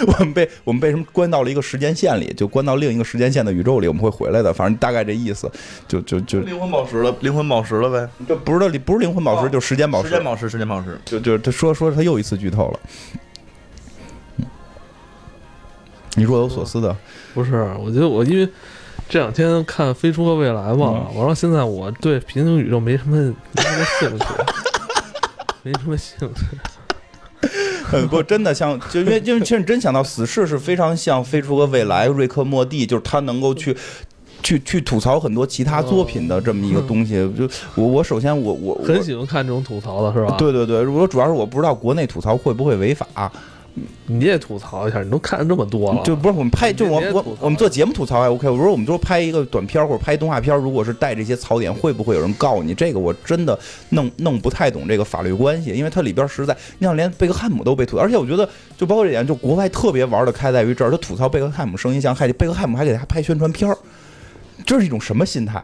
我们被我们被什么关到了一个时间线里，就关到另一个时间线的宇宙里，我们会回来的，反正大概这意思，就就就灵魂宝石了，灵魂宝石了呗。就不是的，不是灵魂宝石，就时间宝石，时间宝石，时间宝石。就 就他说说他又一次剧透了。嗯你若有所思的，不是，我觉得我因为这两天看《飞出个未来》嘛，完了现在我对平行宇宙没什么 没什么兴趣，没什么兴趣。呃，不，真的像，就因为因为其实你真想到死侍是非常像《飞出个未来》瑞克莫蒂，就是他能够去。去去吐槽很多其他作品的这么一个东西，就我我首先我我我很喜欢看这种吐槽的是吧？对对对，我主要是我不知道国内吐槽会不会违法，你也吐槽一下，你都看这么多了，就不是我们拍，就我我我们做节目吐槽还 OK。我说我们说拍一个短片或者拍动画片，如果是带这些槽点，会不会有人告你？这个我真的弄弄不太懂这个法律关系，因为它里边实在，你想连贝克汉姆都被吐槽，而且我觉得就包括这点，就国外特别玩的开在于这儿，他吐槽贝克汉姆声音像，还贝克汉姆还给他拍宣传片儿，这是一种什么心态？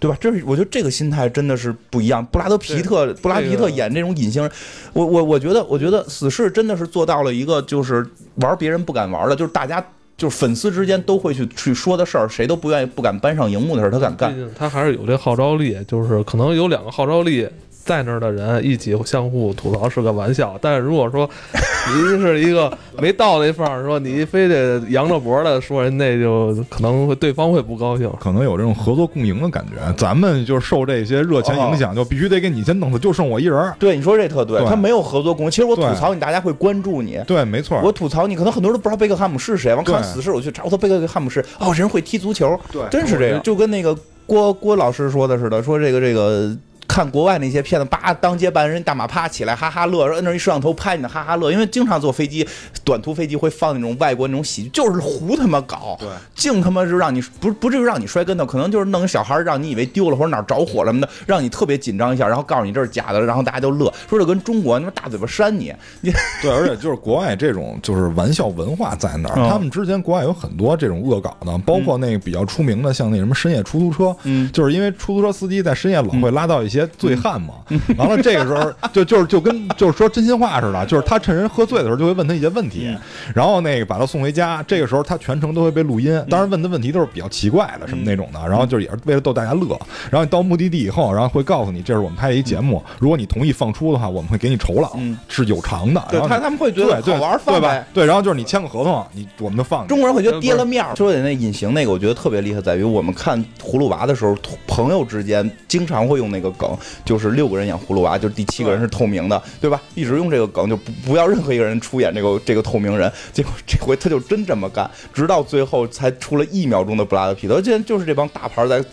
对吧？这是我觉得这个心态真的是不一样。布拉德皮特，布拉皮特演这种隐形人，我我我觉得，我觉得死侍真的是做到了一个就是玩别人不敢玩的，就是大家就是粉丝之间都会去去说的事儿，谁都不愿意不敢搬上荧幕的事儿，他敢干他还是有这号召力，就是可能有两个号召力在那儿的人一起相互吐槽是个玩笑，但是如果说 您是一个没到那份儿，说你非得扬着脖的说人，那就可能会对方会不高兴。可能有这种合作共赢的感觉。咱们就是受这些热钱影响，就必须得给你先弄死，就剩我一人儿。对，你说这特对，对他没有合作共赢。其实我吐槽你，大家会关注你。对，没错。我吐槽你，可能很多人都不知道贝克汉姆是谁。完看对死侍，我去查，我说贝克汉姆是哦，这人会踢足球，对真是这样。就跟那个郭郭老师说的似的，说这个这个。看国外那些片子，叭当街办人大马趴起来哈哈乐，摁着一摄像头拍你的哈哈乐，因为经常坐飞机，短途飞机会放那种外国那种喜剧，就是胡他妈搞，对，净他妈就让你不不至于让你摔跟头，可能就是弄个小孩让你以为丢了或者哪儿着火了什么的，让你特别紧张一下，然后告诉你这是假的，然后大家就乐，说这跟中国他妈大嘴巴扇你，你 对，而且就是国外这种就是玩笑文化在那儿，嗯。他们之前国外有很多这种恶搞的，包括那个比较出名的，像那什么深夜出租车，嗯。就是因为出租车司机在深夜老会拉到一些醉汉嘛，完了这个时候就就是就跟就是说真心话似的，就是他趁人喝醉的时候就会问他一些问题，然后那个把他送回家，这个时候他全程都会被录音，当然问的问题都是比较奇怪的什么那种的，然后就是也是为了逗大家乐，然后你到目的地以后，然后会告诉你这是我们拍的一节目，如果你同意放出的话，我们会给你酬劳，嗯是有偿的，对然后他他们会觉得对好玩对吧放呗？。对，然后就是你签个合同，你我们就放。中国人会觉得跌了面儿。说的那隐形那个，我觉得特别厉害，在于我们看葫芦娃的时候，朋友之间经常会用那个梗，就是六个人演葫芦娃，就是第七个人是透明的，对吧？一直用这个梗，就不不要任何一个人出演这个这个透明人。结果这回他就真这么干，直到最后才出了一秒钟的布拉德皮特，竟然就是这帮大牌在。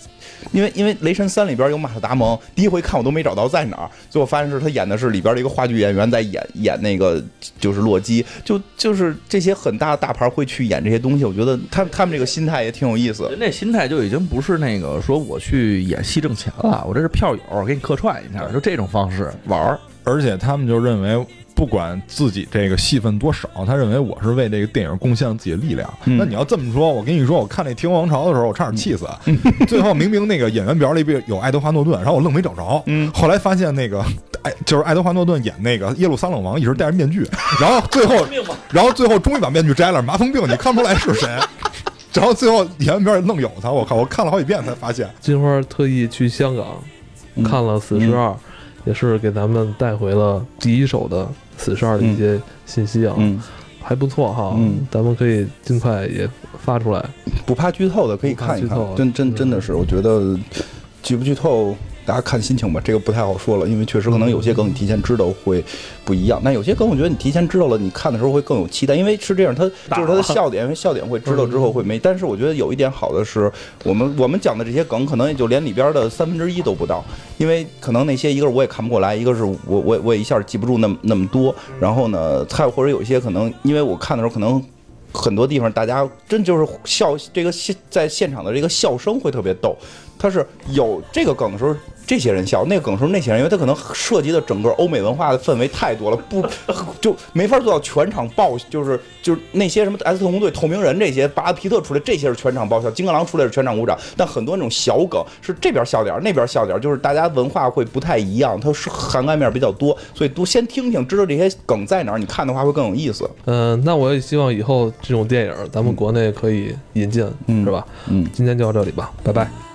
因为因为《雷神三》里边有马特达蒙，第一回看我都没找到在哪儿，最后发现是他演的是里边的一个话剧演员在演演那个就是洛基，就就是这些很大的大牌会去演这些东西，我觉得他他们这个心态也挺有意思。人那心态就已经不是那个说我去演戏挣钱了，我这是票友，给你客串一下，就这种方式玩儿。而且他们就认为，不管自己这个戏份多少，他认为我是为这个电影贡献了自己的力量。嗯那你要这么说，我跟你说，我看那《天王王朝》的时候，我差点气死。最后明明那个演员表里边有爱德华诺顿，然后我愣没找着。嗯后来发现那个爱就是爱德华诺顿演那个耶路撒冷王，一直戴着面具，然后最后，然后最后终于把面具摘了，麻风病你看不出来是谁。然后最后演员表里愣有他，我靠！我看了好几遍才发现。金花特意去香港嗯看了《死侍二》，也是给咱们带回了第一手的《死十二》的一些信息啊，嗯，还不错哈。嗯咱们可以尽快也发出来。不怕剧透的可以看一看剧透，真真真的是，我觉得剧不剧透。大家看心情吧，这个不太好说了，因为确实可能有些梗你提前知道会不一样，但有些梗我觉得你提前知道了，你看的时候会更有期待，因为是这样，它就是它的笑点，因为笑点会知道之后会没。但是我觉得有一点好的是，我们我们讲的这些梗可能也就连里边的三分之一都不到，因为可能那些一个是我也看不过来，一个是我我我也一下记不住那么那么多，然后呢，还有或者有一些可能，因为我看的时候可能。很多地方大家真就是笑，这个现在现场的这个笑声会特别逗，他是有这个梗的时候，这些人笑；那个梗的时候，那些人，因为他可能涉及的整个欧美文化的氛围太多了，不 就没法做到全场爆，就是就是那些什么 S 特工队、透明人这些，巴拉皮特出来这些是全场爆笑，金刚狼出来是全场鼓掌，但很多那种小梗是这边笑点儿，那边笑点儿，就是大家文化会不太一样，它是涵盖面比较多，所以都先听听，知道这些梗在哪儿，你看的话会更有意思。嗯、那我也希望以后这种电影咱们国内可以引进，嗯是吧？嗯。今天就到这里吧，拜拜。